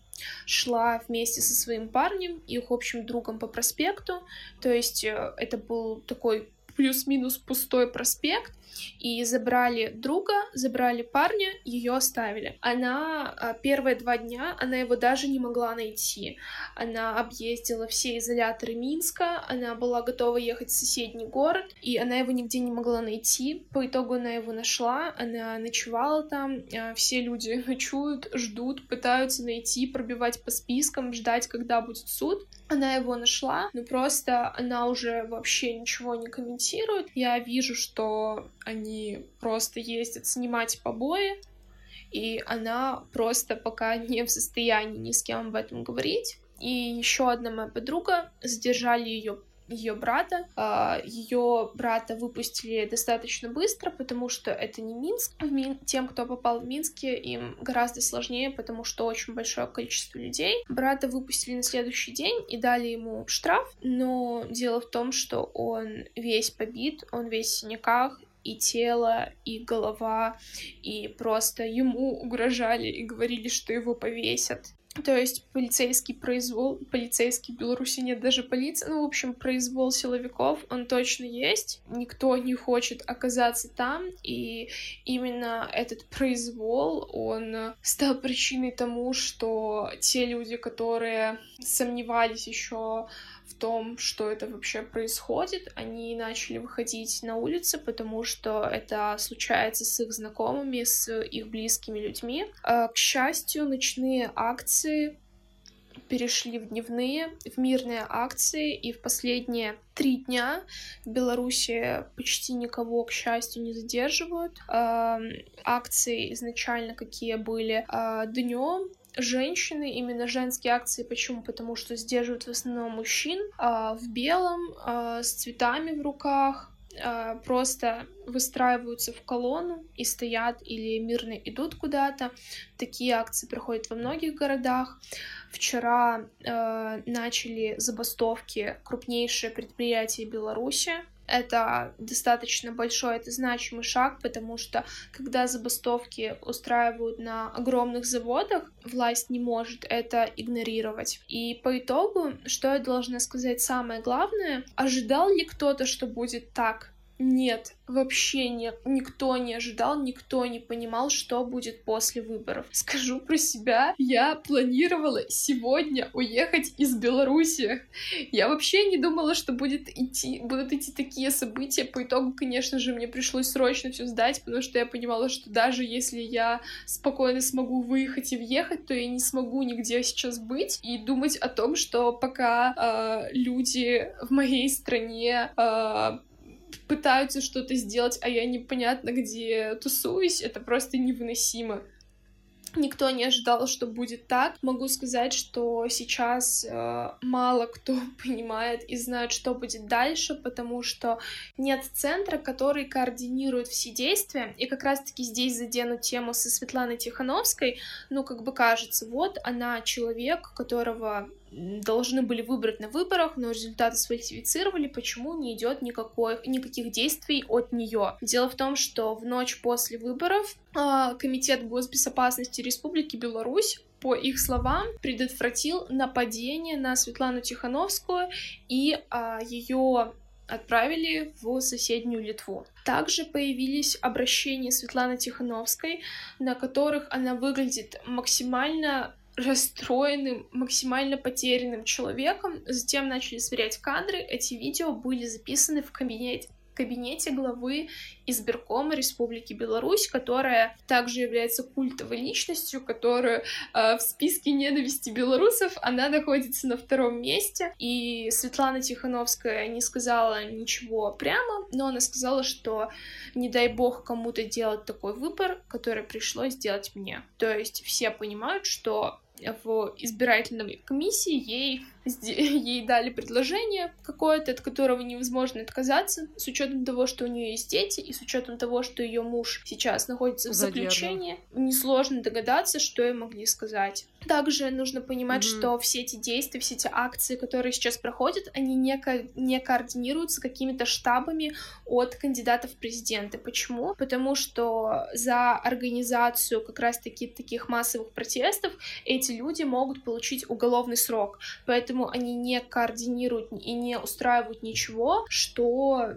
шла вместе со своим парнем, их общим другом по проспекту. То есть это был такой плюс-минус пустой проспект, и забрали друга, забрали парня, ее оставили. Она а, первые два дня, она его даже не могла найти. Она объездила все изоляторы Минска, она была готова ехать в соседний город, и она его нигде не могла найти. По итогу она его нашла, она ночевала там, а, все люди ночуют, ждут, пытаются найти, пробивать по спискам, ждать, когда будет суд. Она его нашла, но просто она уже вообще ничего не комментирует. Я вижу, что они просто ездят снимать побои, и она просто пока не в состоянии ни с кем об этом говорить. И еще одна моя подруга задержали ее ее брата. А, ее брата выпустили достаточно быстро, потому что это не Минск. Тем, кто попал в Минске, им гораздо сложнее, потому что очень большое количество людей. Брата выпустили на следующий день и дали ему штраф, но дело в том, что он весь побит, он весь в синяках, и тело, и голова, и просто ему угрожали и говорили, что его повесят. То есть полицейский произвол, полицейский в Беларуси нет даже полиции, ну, в общем, произвол силовиков, он точно есть, никто не хочет оказаться там, и именно этот произвол, он стал причиной тому, что те люди, которые сомневались еще в том, что это вообще происходит, они начали выходить на улицы, потому что это случается с их знакомыми, с их близкими людьми. А, к счастью, ночные акции перешли в дневные, в мирные акции, и в последние три дня в Беларуси почти никого, к счастью, не задерживают. Акции изначально какие были днем, женщины, именно женские акции. Почему? Потому что сдерживают в основном мужчин а, в белом, а, с цветами в руках, а, просто выстраиваются в колонну и стоят или мирно идут куда-то. Такие акции проходят во многих городах. Вчера э, начали забастовки крупнейшие предприятия Беларуси. Это достаточно большой, это значимый шаг, потому что когда забастовки устраивают на огромных заводах, власть не может это игнорировать. И по итогу, что я должна сказать самое главное, ожидал ли кто-то, что будет так? Нет, вообще не, никто не ожидал, никто не понимал, что будет после выборов. Скажу про себя, я планировала сегодня уехать из Беларуси. Я вообще не думала, что будет идти, будут идти такие события. По итогу, конечно же, мне пришлось срочно все сдать, потому что я понимала, что даже если я спокойно смогу выехать и въехать, то я не смогу нигде сейчас быть и думать о том, что пока э, люди в моей стране э, пытаются что-то сделать, а я непонятно где тусуюсь, это просто невыносимо. Никто не ожидал, что будет так. Могу сказать, что сейчас э, мало кто понимает и знает, что будет дальше, потому что нет центра, который координирует все действия. И как раз-таки здесь задену тему со Светланой Тихановской. Ну, как бы кажется, вот она человек, которого должны были выбрать на выборах, но результаты сфальсифицировали, почему не идет никакой, никаких действий от нее. Дело в том, что в ночь после выборов э, Комитет госбезопасности Республики Беларусь по их словам, предотвратил нападение на Светлану Тихановскую и а, ее отправили в соседнюю Литву. Также появились обращения Светланы Тихановской, на которых она выглядит максимально расстроенным, максимально потерянным человеком. Затем начали сверять кадры. Эти видео были записаны в кабинете кабинете главы избиркома Республики Беларусь, которая также является культовой личностью, которая э, в списке ненависти белорусов, она находится на втором месте. И Светлана Тихановская не сказала ничего прямо, но она сказала, что не дай бог кому-то делать такой выбор, который пришлось сделать мне. То есть все понимают, что в избирательной комиссии ей ей дали предложение какое-то, от которого невозможно отказаться, с учетом того, что у нее есть дети, и с учетом того, что ее муж сейчас находится в заключении. Несложно догадаться, что ей могли сказать. Также нужно понимать, mm-hmm. что все эти действия, все эти акции, которые сейчас проходят, они не, ко- не координируются какими-то штабами от кандидатов в президенты. Почему? Потому что за организацию как раз-таки таких массовых протестов эти люди могут получить уголовный срок. Поэтому поэтому они не координируют и не устраивают ничего, что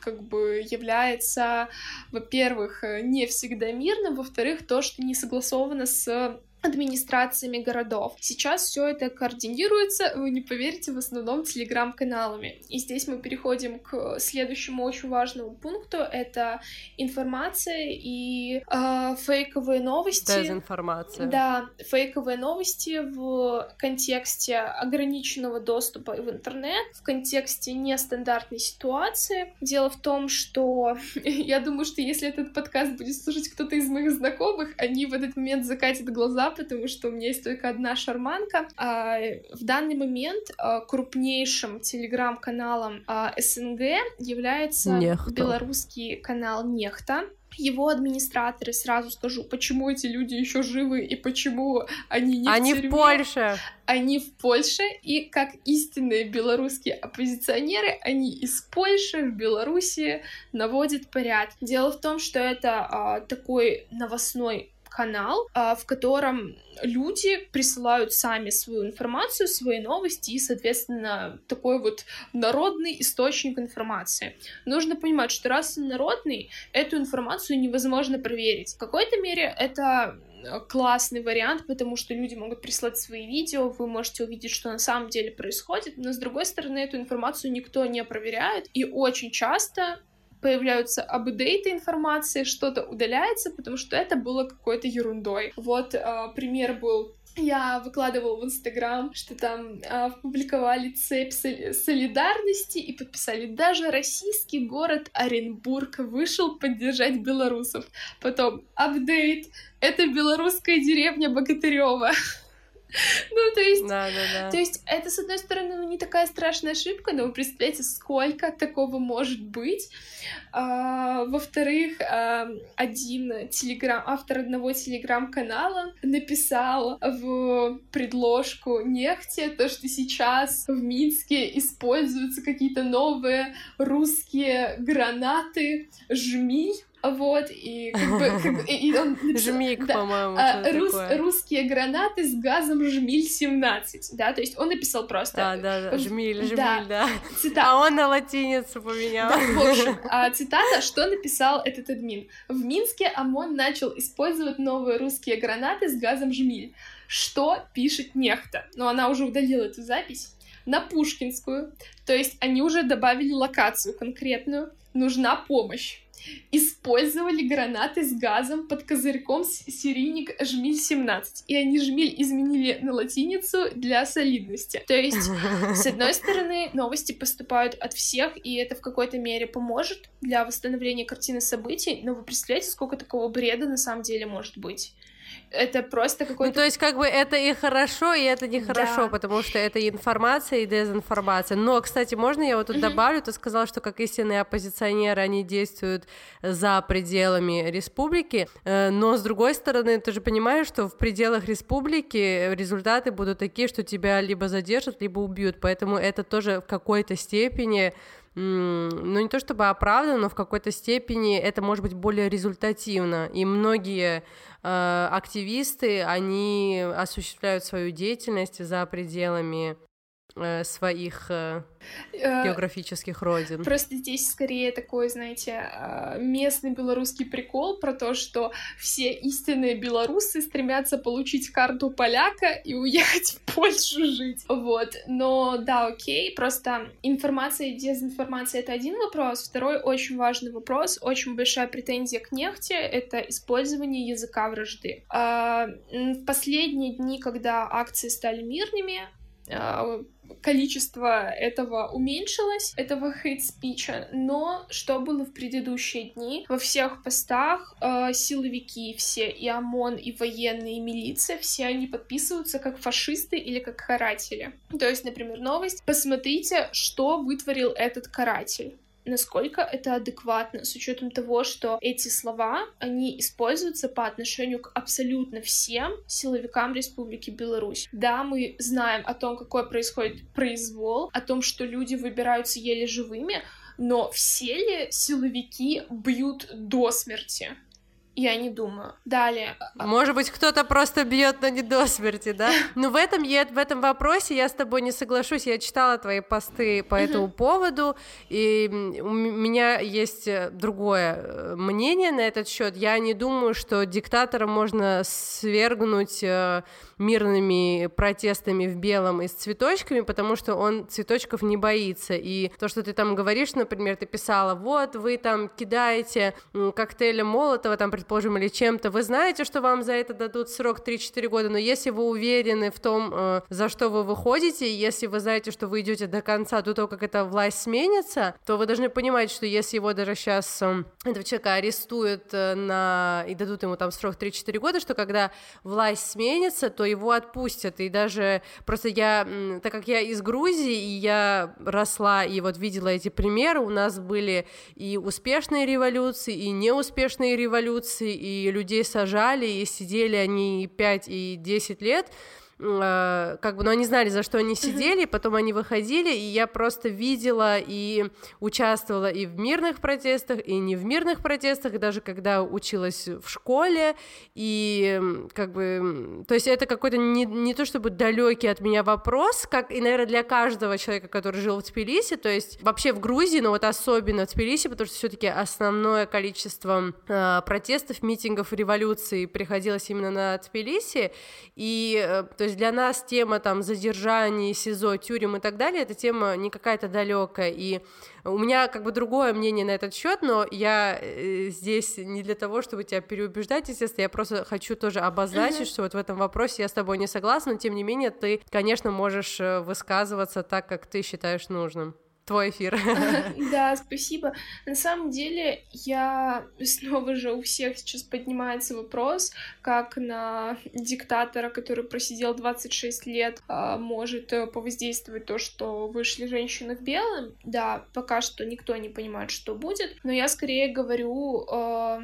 как бы является, во-первых, не всегда мирным, во-вторых, то, что не согласовано с администрациями городов. Сейчас все это координируется, вы не поверите, в основном телеграм-каналами. И здесь мы переходим к следующему очень важному пункту. Это информация и э, фейковые новости. Дезинформация. Да, фейковые новости в контексте ограниченного доступа в интернет, в контексте нестандартной ситуации. Дело в том, что я думаю, что если этот подкаст будет слушать кто-то из моих знакомых, они в этот момент закатят глаза, потому что у меня есть только одна шарманка. А, в данный момент а, крупнейшим телеграм-каналом а, СНГ является Нехта. белорусский канал Нехта. Его администраторы, сразу скажу, почему эти люди еще живы и почему они не они в тюрьме. в Польше. Они в Польше, и как истинные белорусские оппозиционеры, они из Польши в Беларуси наводят порядок. Дело в том, что это а, такой новостной канал, а, в котором люди присылают сами свою информацию, свои новости и, соответственно, такой вот народный источник информации. Нужно понимать, что раз он народный, эту информацию невозможно проверить. В какой-то мере это классный вариант, потому что люди могут прислать свои видео, вы можете увидеть, что на самом деле происходит, но с другой стороны эту информацию никто не проверяет, и очень часто появляются апдейты информации, что-то удаляется, потому что это было какой-то ерундой. Вот э, пример был я выкладывала в Инстаграм, что там э, опубликовали цепь солидарности и подписали даже российский город Оренбург вышел поддержать белорусов. Потом апдейт. Это белорусская деревня Богатырева. Ну, то есть, да, да, да. то есть это, с одной стороны, ну, не такая страшная ошибка, но вы представляете, сколько такого может быть. А, во-вторых, а, один телеграм, автор одного телеграм-канала написал в предложку нефти то, что сейчас в Минске используются какие-то новые русские гранаты, жмиль, вот, и как бы... Как бы и он написал, Жмик, да, по-моему, а, рус, Русские гранаты с газом Жмиль-17, да, то есть он написал просто... Да, да, да, Жмиль, Жмиль, да. да. Цитата. А он на латиницу поменял. Да, в общем, а, цитата, что написал этот админ. В Минске ОМОН начал использовать новые русские гранаты с газом Жмиль. Что пишет нехта? Но она уже удалила эту запись на Пушкинскую, то есть они уже добавили локацию конкретную, нужна помощь использовали гранаты с газом под козырьком серийник Жмиль-17, и они Жмиль изменили на латиницу для солидности. То есть, с одной стороны, новости поступают от всех, и это в какой-то мере поможет для восстановления картины событий, но вы представляете, сколько такого бреда на самом деле может быть? Это просто какой-то... Ну, то есть, как бы, это и хорошо, и это нехорошо, да. потому что это информация, и дезинформация. Но, кстати, можно я вот тут mm-hmm. добавлю? Ты сказал, что как истинные оппозиционеры они действуют за пределами республики, э, но, с другой стороны, ты же понимаешь, что в пределах республики результаты будут такие, что тебя либо задержат, либо убьют, поэтому это тоже в какой-то степени ну не то чтобы оправдано, но в какой-то степени это может быть более результативно. И многие э, активисты, они осуществляют свою деятельность за пределами э, своих э, географических родин. Просто здесь скорее такой, знаете, э, местный белорусский прикол про то, что все истинные белорусы стремятся получить карту поляка и уехать в Польшу жить. Вот. Но да, окей, просто информация и дезинформация — это один вопрос. Второй очень важный вопрос, очень большая претензия к нефти — это использование языка вражды. А, в последние дни, когда акции стали мирными, а, количество этого уменьшилось, этого хейт-спича, но что было в предыдущие дни? Во всех постах э, силовики все, и ОМОН, и военные, и милиция, все они подписываются как фашисты или как каратели. То есть, например, новость. Посмотрите, что вытворил этот каратель насколько это адекватно, с учетом того, что эти слова, они используются по отношению к абсолютно всем силовикам Республики Беларусь. Да, мы знаем о том, какой происходит произвол, о том, что люди выбираются еле живыми, но все ли силовики бьют до смерти? Я не думаю. Далее. Может быть, кто-то просто бьет, но не до смерти, да? Но в этом, я, в этом вопросе я с тобой не соглашусь. Я читала твои посты по этому поводу, и у меня есть э, другое э, мнение на этот счет. Я не думаю, что диктатора можно свергнуть э, мирными протестами в белом и с цветочками, потому что он цветочков не боится. И то, что ты там говоришь, например, ты писала, вот вы там кидаете коктейли Молотова, там предположим, или чем-то, вы знаете, что вам за это дадут срок 3-4 года, но если вы уверены в том, э, за что вы выходите, если вы знаете, что вы идете до конца, до того, как эта власть сменится, то вы должны понимать, что если его даже сейчас э, этого человека арестуют э, на... и дадут ему там срок 3-4 года, что когда власть сменится, то его отпустят, и даже просто я, так как я из Грузии, и я росла и вот видела эти примеры, у нас были и успешные революции, и неуспешные революции, и людей сажали, и сидели они 5 и 10 лет, Э, как бы, но они знали, за что они сидели, потом они выходили, и я просто видела и участвовала и в мирных протестах, и не в мирных протестах, даже когда училась в школе, и как бы, то есть это какой-то не, не то чтобы далекий от меня вопрос, как и, наверное, для каждого человека, который жил в Тбилиси, то есть вообще в Грузии, но вот особенно в Тбилиси, потому что все-таки основное количество э, протестов, митингов, революций приходилось именно на Тбилиси, и э, то есть для нас тема там задержаний, СИЗО, тюрем и так далее, эта тема не какая-то далекая. И у меня как бы другое мнение на этот счет, но я э, здесь не для того, чтобы тебя переубеждать, естественно, я просто хочу тоже обозначить, uh-huh. что вот в этом вопросе я с тобой не согласна, но тем не менее ты, конечно, можешь э, высказываться так, как ты считаешь нужным. Твой эфир. Да, спасибо. На самом деле, я снова же у всех сейчас поднимается вопрос, как на диктатора, который просидел 26 лет, а, может э, повоздействовать то, что вышли женщины в белом. Да, пока что никто не понимает, что будет, но я скорее говорю э,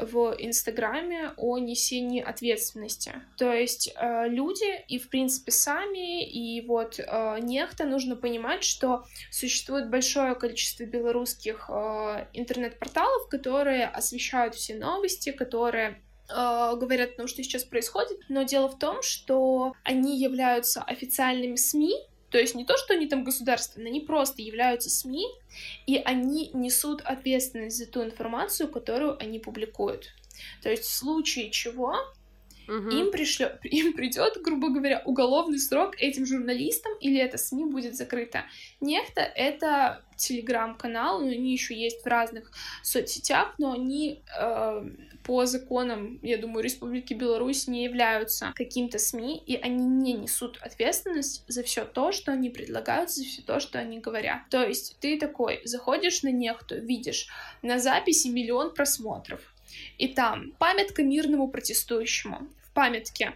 в Инстаграме о несении ответственности. То есть э, люди и, в принципе, сами, и вот э, нехто нужно понимать, что существует большое количество белорусских э, интернет-порталов, которые освещают все новости, которые э, говорят о том, что сейчас происходит, но дело в том, что они являются официальными СМИ, то есть не то, что они там государственные, они просто являются СМИ, и они несут ответственность за ту информацию, которую они публикуют. То есть в случае чего угу. им, пришлё, им придет, грубо говоря, уголовный срок этим журналистам, или это СМИ будет закрыто. Нехто — это телеграм-канал, но они еще есть в разных соцсетях, но они э, по законам, я думаю, Республики Беларусь не являются каким-то СМИ, и они не несут ответственность за все то, что они предлагают, за все то, что они говорят. То есть ты такой заходишь на нехту, видишь на записи миллион просмотров, и там памятка мирному протестующему. В памятке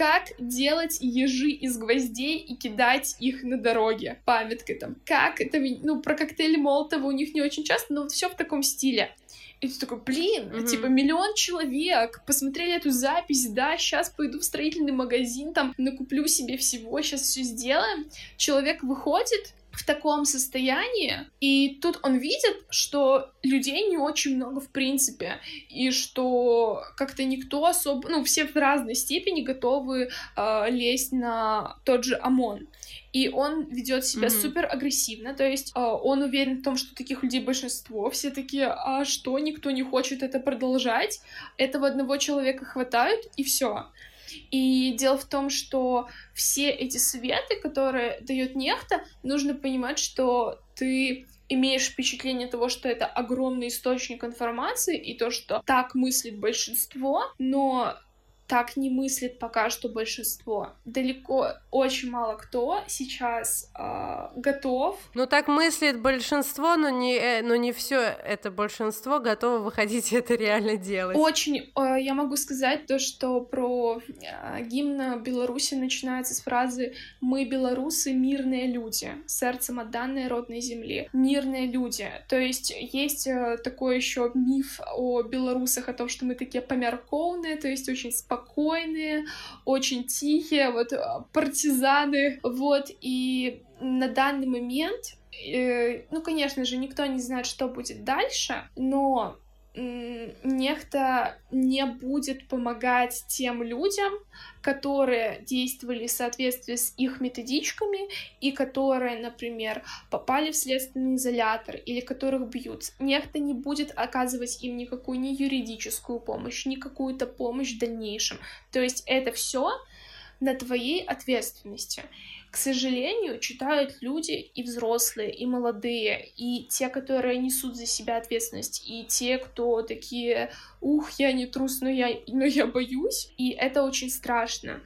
как делать ежи из гвоздей и кидать их на дороге. Памятка там. Как это, ну, про коктейли Молотова у них не очень часто, но вот все в таком стиле. И ты такой, блин, mm-hmm. типа миллион человек посмотрели эту запись, да, сейчас пойду в строительный магазин, там накуплю себе всего, сейчас все сделаем. Человек выходит, в таком состоянии, и тут он видит, что людей не очень много в принципе, и что как-то никто особо, ну, все в разной степени готовы э, лезть на тот же ОМОН. И он ведет себя mm-hmm. супер агрессивно, то есть э, он уверен в том, что таких людей большинство, все такие, а что, никто не хочет это продолжать, этого одного человека хватает, и все. И дело в том, что все эти советы, которые дает нехта, нужно понимать, что ты имеешь впечатление того, что это огромный источник информации и то, что так мыслит большинство, но так не мыслит пока что большинство. Далеко очень мало кто сейчас э, готов. Ну так мыслит большинство, но не, э, но не все это большинство готово выходить и это реально делать. Очень, э, я могу сказать то, что про э, гимн Беларуси начинается с фразы «Мы, белорусы, мирные люди, сердцем отданные родной земли». Мирные люди. То есть есть э, такой еще миф о белорусах, о том, что мы такие помярковные, то есть очень спокойные спокойные, очень тихие, вот а, партизаны, вот, и на данный момент, э, ну, конечно же, никто не знает, что будет дальше, но нехто не будет помогать тем людям, которые действовали в соответствии с их методичками и которые, например, попали в следственный изолятор или которых бьют. Нехто не будет оказывать им никакую ни юридическую помощь, ни какую-то помощь в дальнейшем. То есть это все на твоей ответственности. К сожалению, читают люди и взрослые, и молодые, и те, которые несут за себя ответственность, и те, кто такие, ух, я не трус, но я, но я боюсь, и это очень страшно,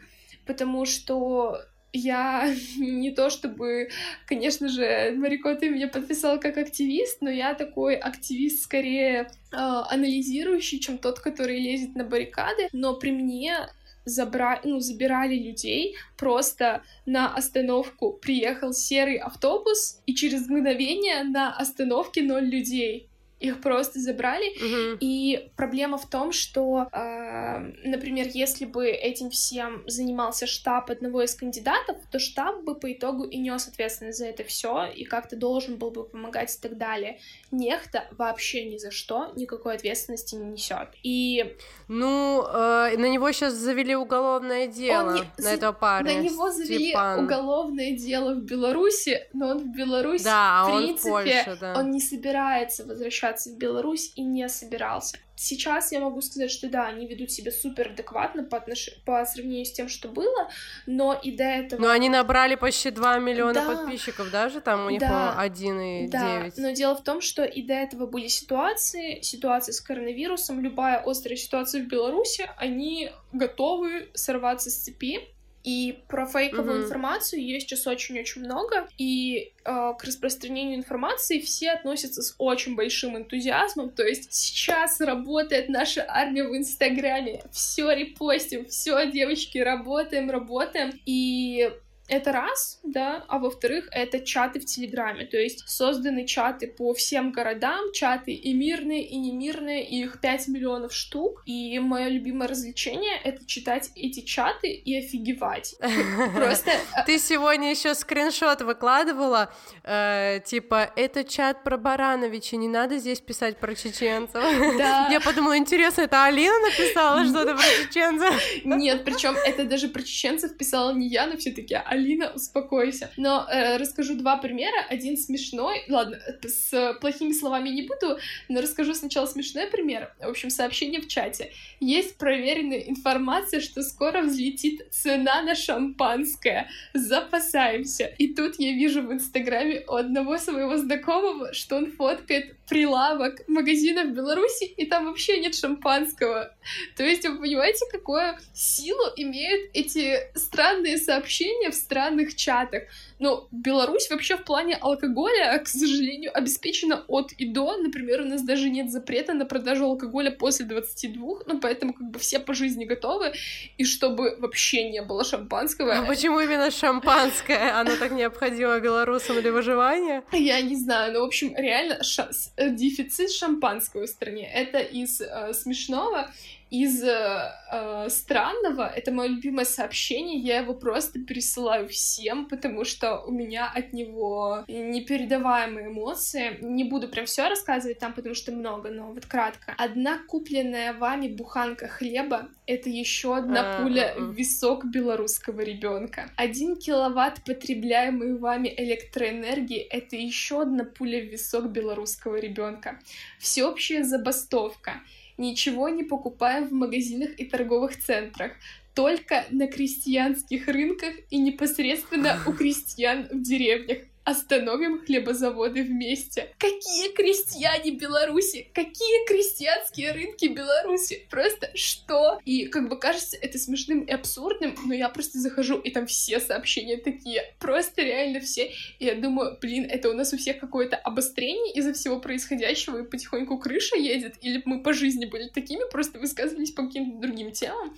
потому что я не то чтобы, конечно же, Марико, ты меня подписал как активист, но я такой активист скорее э, анализирующий, чем тот, который лезет на баррикады, но при мне забра... ну, забирали людей, просто на остановку. Приехал серый автобус, и через мгновение на остановке ноль людей их просто забрали. Угу. И проблема в том, что, э, например, если бы этим всем занимался штаб одного из кандидатов, то штаб бы по итогу и нес ответственность за это все и как-то должен был бы помогать и так далее. Нехто вообще ни за что никакой ответственности не несет. И ну э, на него сейчас завели уголовное дело не... на за... этого парня. На него завели Степан. уголовное дело в Беларуси, но он в Беларуси да, в принципе он, в Польше, да. он не собирается возвращаться возвращаться в Беларусь и не собирался. Сейчас я могу сказать, что да, они ведут себя супер адекватно по, отнош... по сравнению с тем, что было, но и до этого... Но они набрали почти 2 миллиона да, подписчиков, даже там у них, да, 1,9. Да, но дело в том, что и до этого были ситуации, ситуации с коронавирусом, любая острая ситуация в Беларуси, они готовы сорваться с цепи, И про фейковую Мгм. информацию есть сейчас очень-очень много, и э, к распространению информации все относятся с очень большим энтузиазмом. То есть сейчас работает наша армия в Инстаграме, все репостим, все, девочки, работаем, работаем. И это раз, да, а во-вторых, это чаты в Телеграме, то есть созданы чаты по всем городам, чаты и мирные, и немирные, и их 5 миллионов штук, и мое любимое развлечение — это читать эти чаты и офигевать. Просто э, Ты сегодня еще скриншот выкладывала, э, типа, это чат про Барановича, не надо здесь писать про чеченцев. Я подумала, интересно, это Алина написала что-то про чеченцев? Нет, причем это даже про чеченцев писала не я, но все таки Алина, успокойся. Но э, расскажу два примера. Один смешной, ладно, с плохими словами не буду, но расскажу сначала смешной пример. В общем, сообщение в чате. Есть проверенная информация, что скоро взлетит цена на шампанское. Запасаемся. И тут я вижу в Инстаграме у одного своего знакомого, что он фоткает прилавок магазина в Беларуси, и там вообще нет шампанского. То есть вы понимаете, какую силу имеют эти странные сообщения в странных чатах. Ну, Беларусь вообще в плане алкоголя, к сожалению, обеспечена от и до. Например, у нас даже нет запрета на продажу алкоголя после 22, ну, поэтому как бы все по жизни готовы. И чтобы вообще не было шампанского... А почему именно шампанское? Оно так необходимо белорусам для выживания? Я не знаю, но, в общем, реально ша- с- э, дефицит шампанского в стране. Это из э, смешного. Из э, странного, это мое любимое сообщение, я его просто пересылаю всем, потому что у меня от него непередаваемые эмоции. Не буду прям все рассказывать там, потому что много, но вот кратко. Одна купленная вами буханка хлеба — это еще одна А, пуля м-м. в висок белорусского ребенка. Один киловатт потребляемой вами электроэнергии — это еще одна пуля в висок белорусского ребенка. Всеобщая забастовка. Ничего не покупаем в магазинах и торговых центрах. Только на крестьянских рынках и непосредственно у крестьян в деревнях. Остановим хлебозаводы вместе. Какие крестьяне Беларуси? Какие крестьянские рынки Беларуси? Просто что? И как бы кажется это смешным и абсурдным, но я просто захожу, и там все сообщения такие. Просто реально все. И я думаю, блин, это у нас у всех какое-то обострение из-за всего происходящего, и потихоньку крыша едет, или мы по жизни были такими, просто высказывались по каким-то другим темам.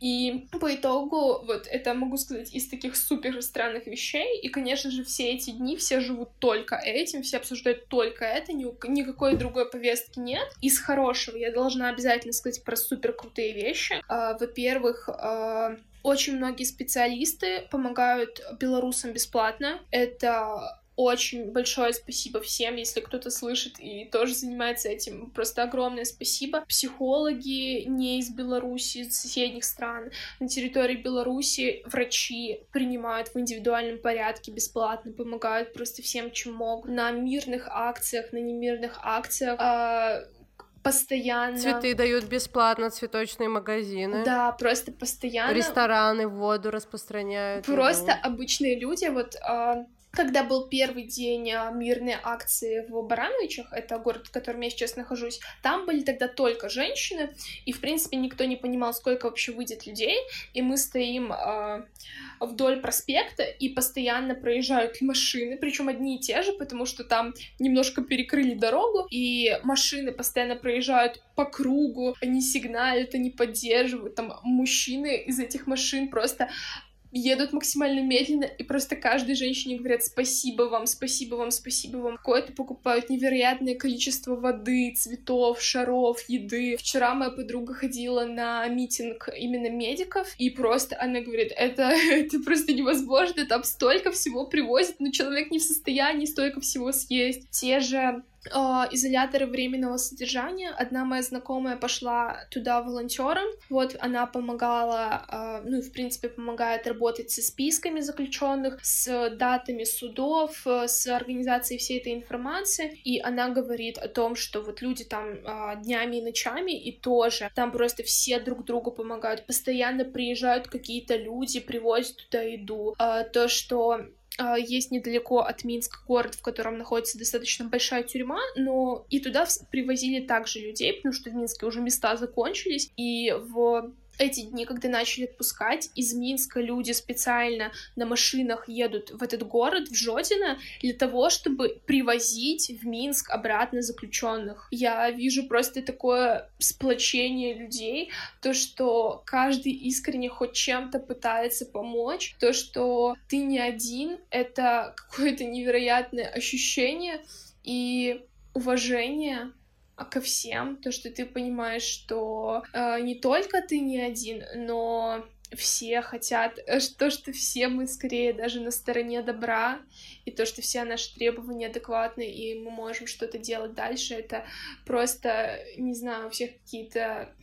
И по итогу, вот это могу сказать из таких супер странных вещей. И, конечно же, все эти дни все живут только этим, все обсуждают только это, ни- никакой другой повестки нет. Из хорошего я должна обязательно сказать про супер крутые вещи. А, Во-первых, а, очень многие специалисты помогают белорусам бесплатно. Это очень большое спасибо всем, если кто-то слышит и тоже занимается этим. Просто огромное спасибо. Психологи не из Беларуси, из соседних стран. На территории Беларуси врачи принимают в индивидуальном порядке бесплатно, помогают просто всем, чем могут. На мирных акциях, на немирных акциях а, постоянно... Цветы дают бесплатно, цветочные магазины. Да, просто постоянно. Рестораны воду распространяют. Просто еду. обычные люди, вот а, когда был первый день а, мирной акции в Барановичах, это город, в котором я сейчас нахожусь, там были тогда только женщины, и, в принципе, никто не понимал, сколько вообще выйдет людей, и мы стоим а, вдоль проспекта, и постоянно проезжают машины, причем одни и те же, потому что там немножко перекрыли дорогу, и машины постоянно проезжают по кругу, они сигналят, они поддерживают, там мужчины из этих машин просто едут максимально медленно, и просто каждой женщине говорят спасибо вам, спасибо вам, спасибо вам. Какое-то покупают невероятное количество воды, цветов, шаров, еды. Вчера моя подруга ходила на митинг именно медиков, и просто она говорит, это, это просто невозможно, там столько всего привозят, но человек не в состоянии столько всего съесть. Те же э, изоляторы временного содержания. Одна моя знакомая пошла туда волонтером. Вот она помогала, э, ну и в принципе помогает работать со списками заключенных, с датами судов, э, с организацией всей этой информации. И она говорит о том, что вот люди там э, днями и ночами, и тоже там просто все друг другу помогают. Постоянно приезжают какие-то люди, привозят туда еду. Э, то, что есть недалеко от Минска город, в котором находится достаточно большая тюрьма, но и туда привозили также людей, потому что в Минске уже места закончились, и в эти дни, когда начали отпускать, из Минска люди специально на машинах едут в этот город, в Жодино, для того, чтобы привозить в Минск обратно заключенных. Я вижу просто такое сплочение людей, то, что каждый искренне хоть чем-то пытается помочь, то, что ты не один, это какое-то невероятное ощущение и уважение ко всем, то, что ты понимаешь, что э, не только ты не один, но все хотят, э, то, что все мы скорее даже на стороне добра, и то, что все наши требования адекватны, и мы можем что-то делать дальше, это просто, не знаю, у всех какие-то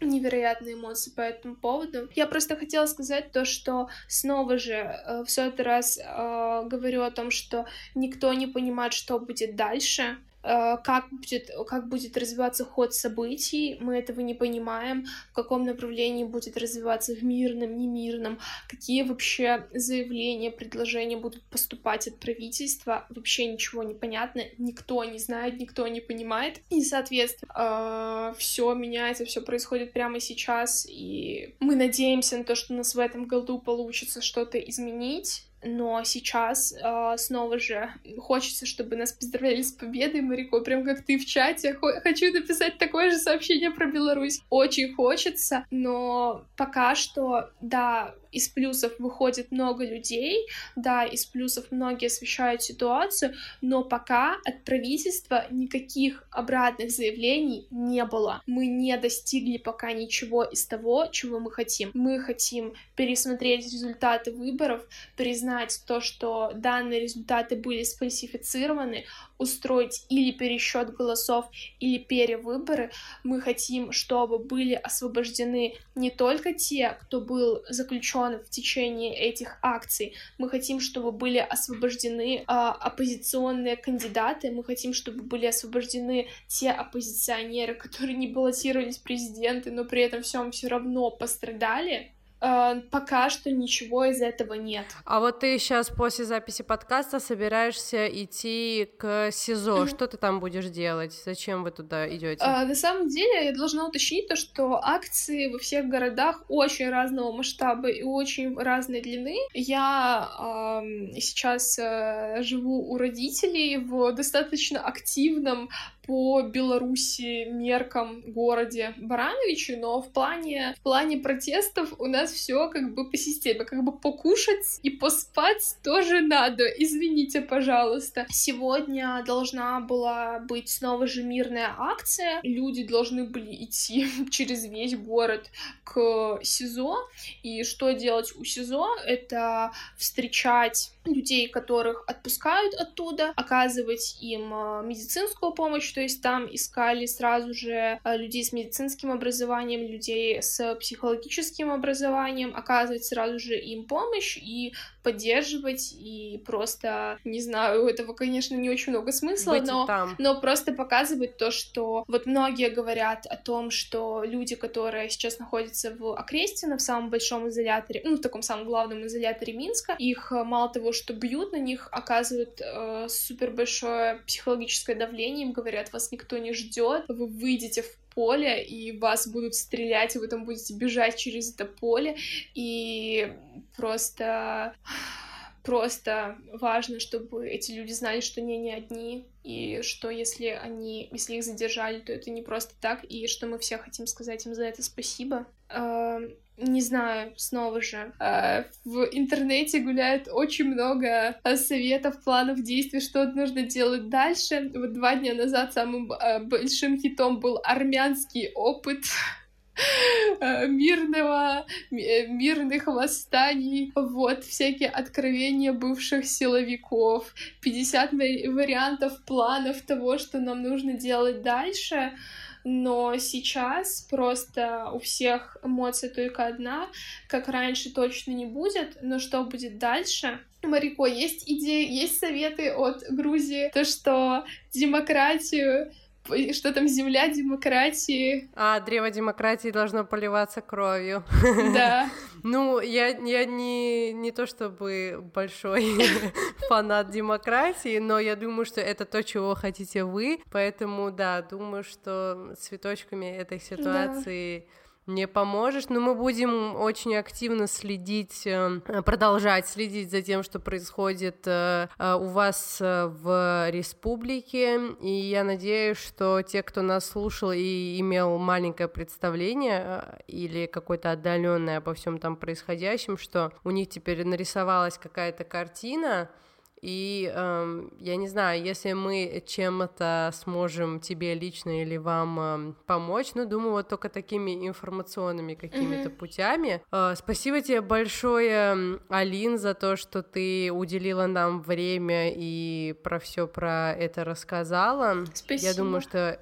невероятные эмоции по этому поводу. Я просто хотела сказать то, что снова же э, в сотый раз э, говорю о том, что никто не понимает, что будет дальше, как будет, как будет развиваться ход событий, мы этого не понимаем, в каком направлении будет развиваться в мирном, немирном, какие вообще заявления, предложения будут поступать от правительства, вообще ничего не понятно, никто не знает, никто не понимает, и, соответственно, э, все меняется, все происходит прямо сейчас, и мы надеемся на то, что у нас в этом году получится что-то изменить, но сейчас э, снова же хочется, чтобы нас поздравляли с победой, Марико, прям как ты в чате. Хочу написать такое же сообщение про Беларусь. Очень хочется, но пока что, да, из плюсов выходит много людей, да, из плюсов многие освещают ситуацию, но пока от правительства никаких обратных заявлений не было. Мы не достигли пока ничего из того, чего мы хотим. Мы хотим пересмотреть результаты выборов, признать то, что данные результаты были сфальсифицированы, устроить или пересчет голосов, или перевыборы. Мы хотим, чтобы были освобождены не только те, кто был заключен в течение этих акций. Мы хотим, чтобы были освобождены э, оппозиционные кандидаты. Мы хотим, чтобы были освобождены те оппозиционеры, которые не баллотировались президенты, но при этом всем все равно пострадали. Э, пока что ничего из этого нет. А вот ты сейчас после записи подкаста собираешься идти к СИЗО. Mm-hmm. Что ты там будешь делать? Зачем вы туда идете? Uh, на самом деле, я должна уточнить то, что акции во всех городах очень разного масштаба и очень разной длины. Я uh, сейчас uh, живу у родителей в достаточно активном по Беларуси меркам городе Барановичи, но в плане, в плане протестов у нас все как бы по системе, как бы покушать и поспать тоже надо, извините, пожалуйста. Сегодня должна была быть снова же мирная акция, люди должны были идти через весь город к СИЗО, и что делать у СИЗО? Это встречать людей, которых отпускают оттуда, оказывать им э, медицинскую помощь, то есть там искали сразу же э, людей с медицинским образованием, людей с психологическим образованием, оказывать сразу же им помощь и поддерживать и просто, не знаю, у этого, конечно, не очень много смысла, Быть но, там. но просто показывать то, что вот многие говорят о том, что люди, которые сейчас находятся в Окрестино, в самом большом изоляторе, ну, в таком самом главном изоляторе Минска, их э, мало того, что бьют, на них оказывают э, супер большое психологическое давление, им говорят, вас никто не ждет, вы выйдете в поле, и вас будут стрелять, и вы там будете бежать через это поле, и просто просто важно, чтобы эти люди знали, что они не одни, и что если они, если их задержали, то это не просто так, и что мы все хотим сказать им за это спасибо. Не знаю, снова же, э, в интернете гуляет очень много э, советов, планов действий, что нужно делать дальше. Вот два дня назад самым э, большим хитом был армянский опыт мирного, мирных восстаний, вот, всякие откровения бывших силовиков, 50 вариантов планов того, что нам нужно делать дальше, но сейчас просто у всех эмоция только одна, как раньше точно не будет, но что будет дальше? Марико, есть идеи, есть советы от Грузии, то, что демократию что там земля демократии. А, древо демократии должно поливаться кровью. Да. Ну, я, я не, не то чтобы большой фанат демократии, но я думаю, что это то, чего хотите вы, поэтому, да, думаю, что цветочками этой ситуации... Да не поможешь, но мы будем очень активно следить, э, продолжать следить за тем, что происходит э, э, у вас в республике, и я надеюсь, что те, кто нас слушал и имел маленькое представление или какое-то отдаленное обо всем там происходящем, что у них теперь нарисовалась какая-то картина, и э, я не знаю, если мы чем-то сможем тебе лично или вам э, помочь, ну, думаю, вот только такими информационными какими-то mm-hmm. путями. Э, спасибо тебе большое, Алин, за то, что ты уделила нам время и про все про это рассказала. Спасибо. Я думаю, что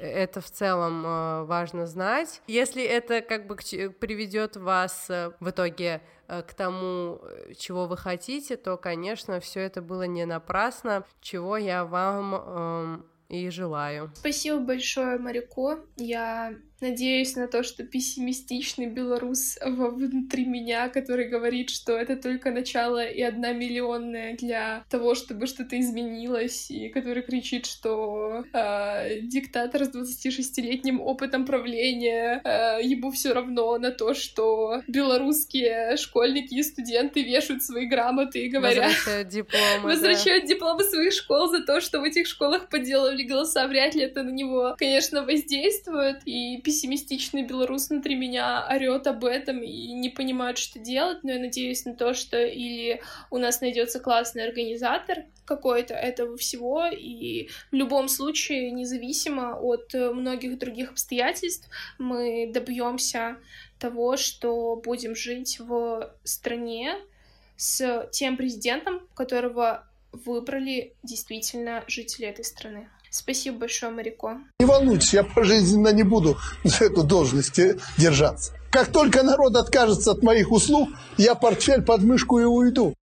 это в целом э, важно знать. Если это как бы приведет вас э, в итоге к тому, чего вы хотите, то, конечно, все это было не напрасно, чего я вам эм, и желаю. Спасибо большое, Марико. Я Надеюсь на то, что пессимистичный белорус внутри меня, который говорит, что это только начало и одна миллионная для того, чтобы что-то изменилось, и который кричит, что э, диктатор с 26-летним опытом правления, э, ему все равно на то, что белорусские школьники и студенты вешают свои грамоты и говорят... Возвращают дипломы. Возвращают да. дипломы своих школ за то, что в этих школах поделали голоса. Вряд ли это на него, конечно, воздействует. И пессимистичный белорус внутри меня орет об этом и не понимает, что делать, но я надеюсь на то, что или у нас найдется классный организатор какой-то этого всего, и в любом случае, независимо от многих других обстоятельств, мы добьемся того, что будем жить в стране с тем президентом, которого выбрали действительно жители этой страны. Спасибо большое, Марико. Не волнуйтесь, я пожизненно не буду за эту должность держаться. Как только народ откажется от моих услуг, я портфель под мышку и уйду.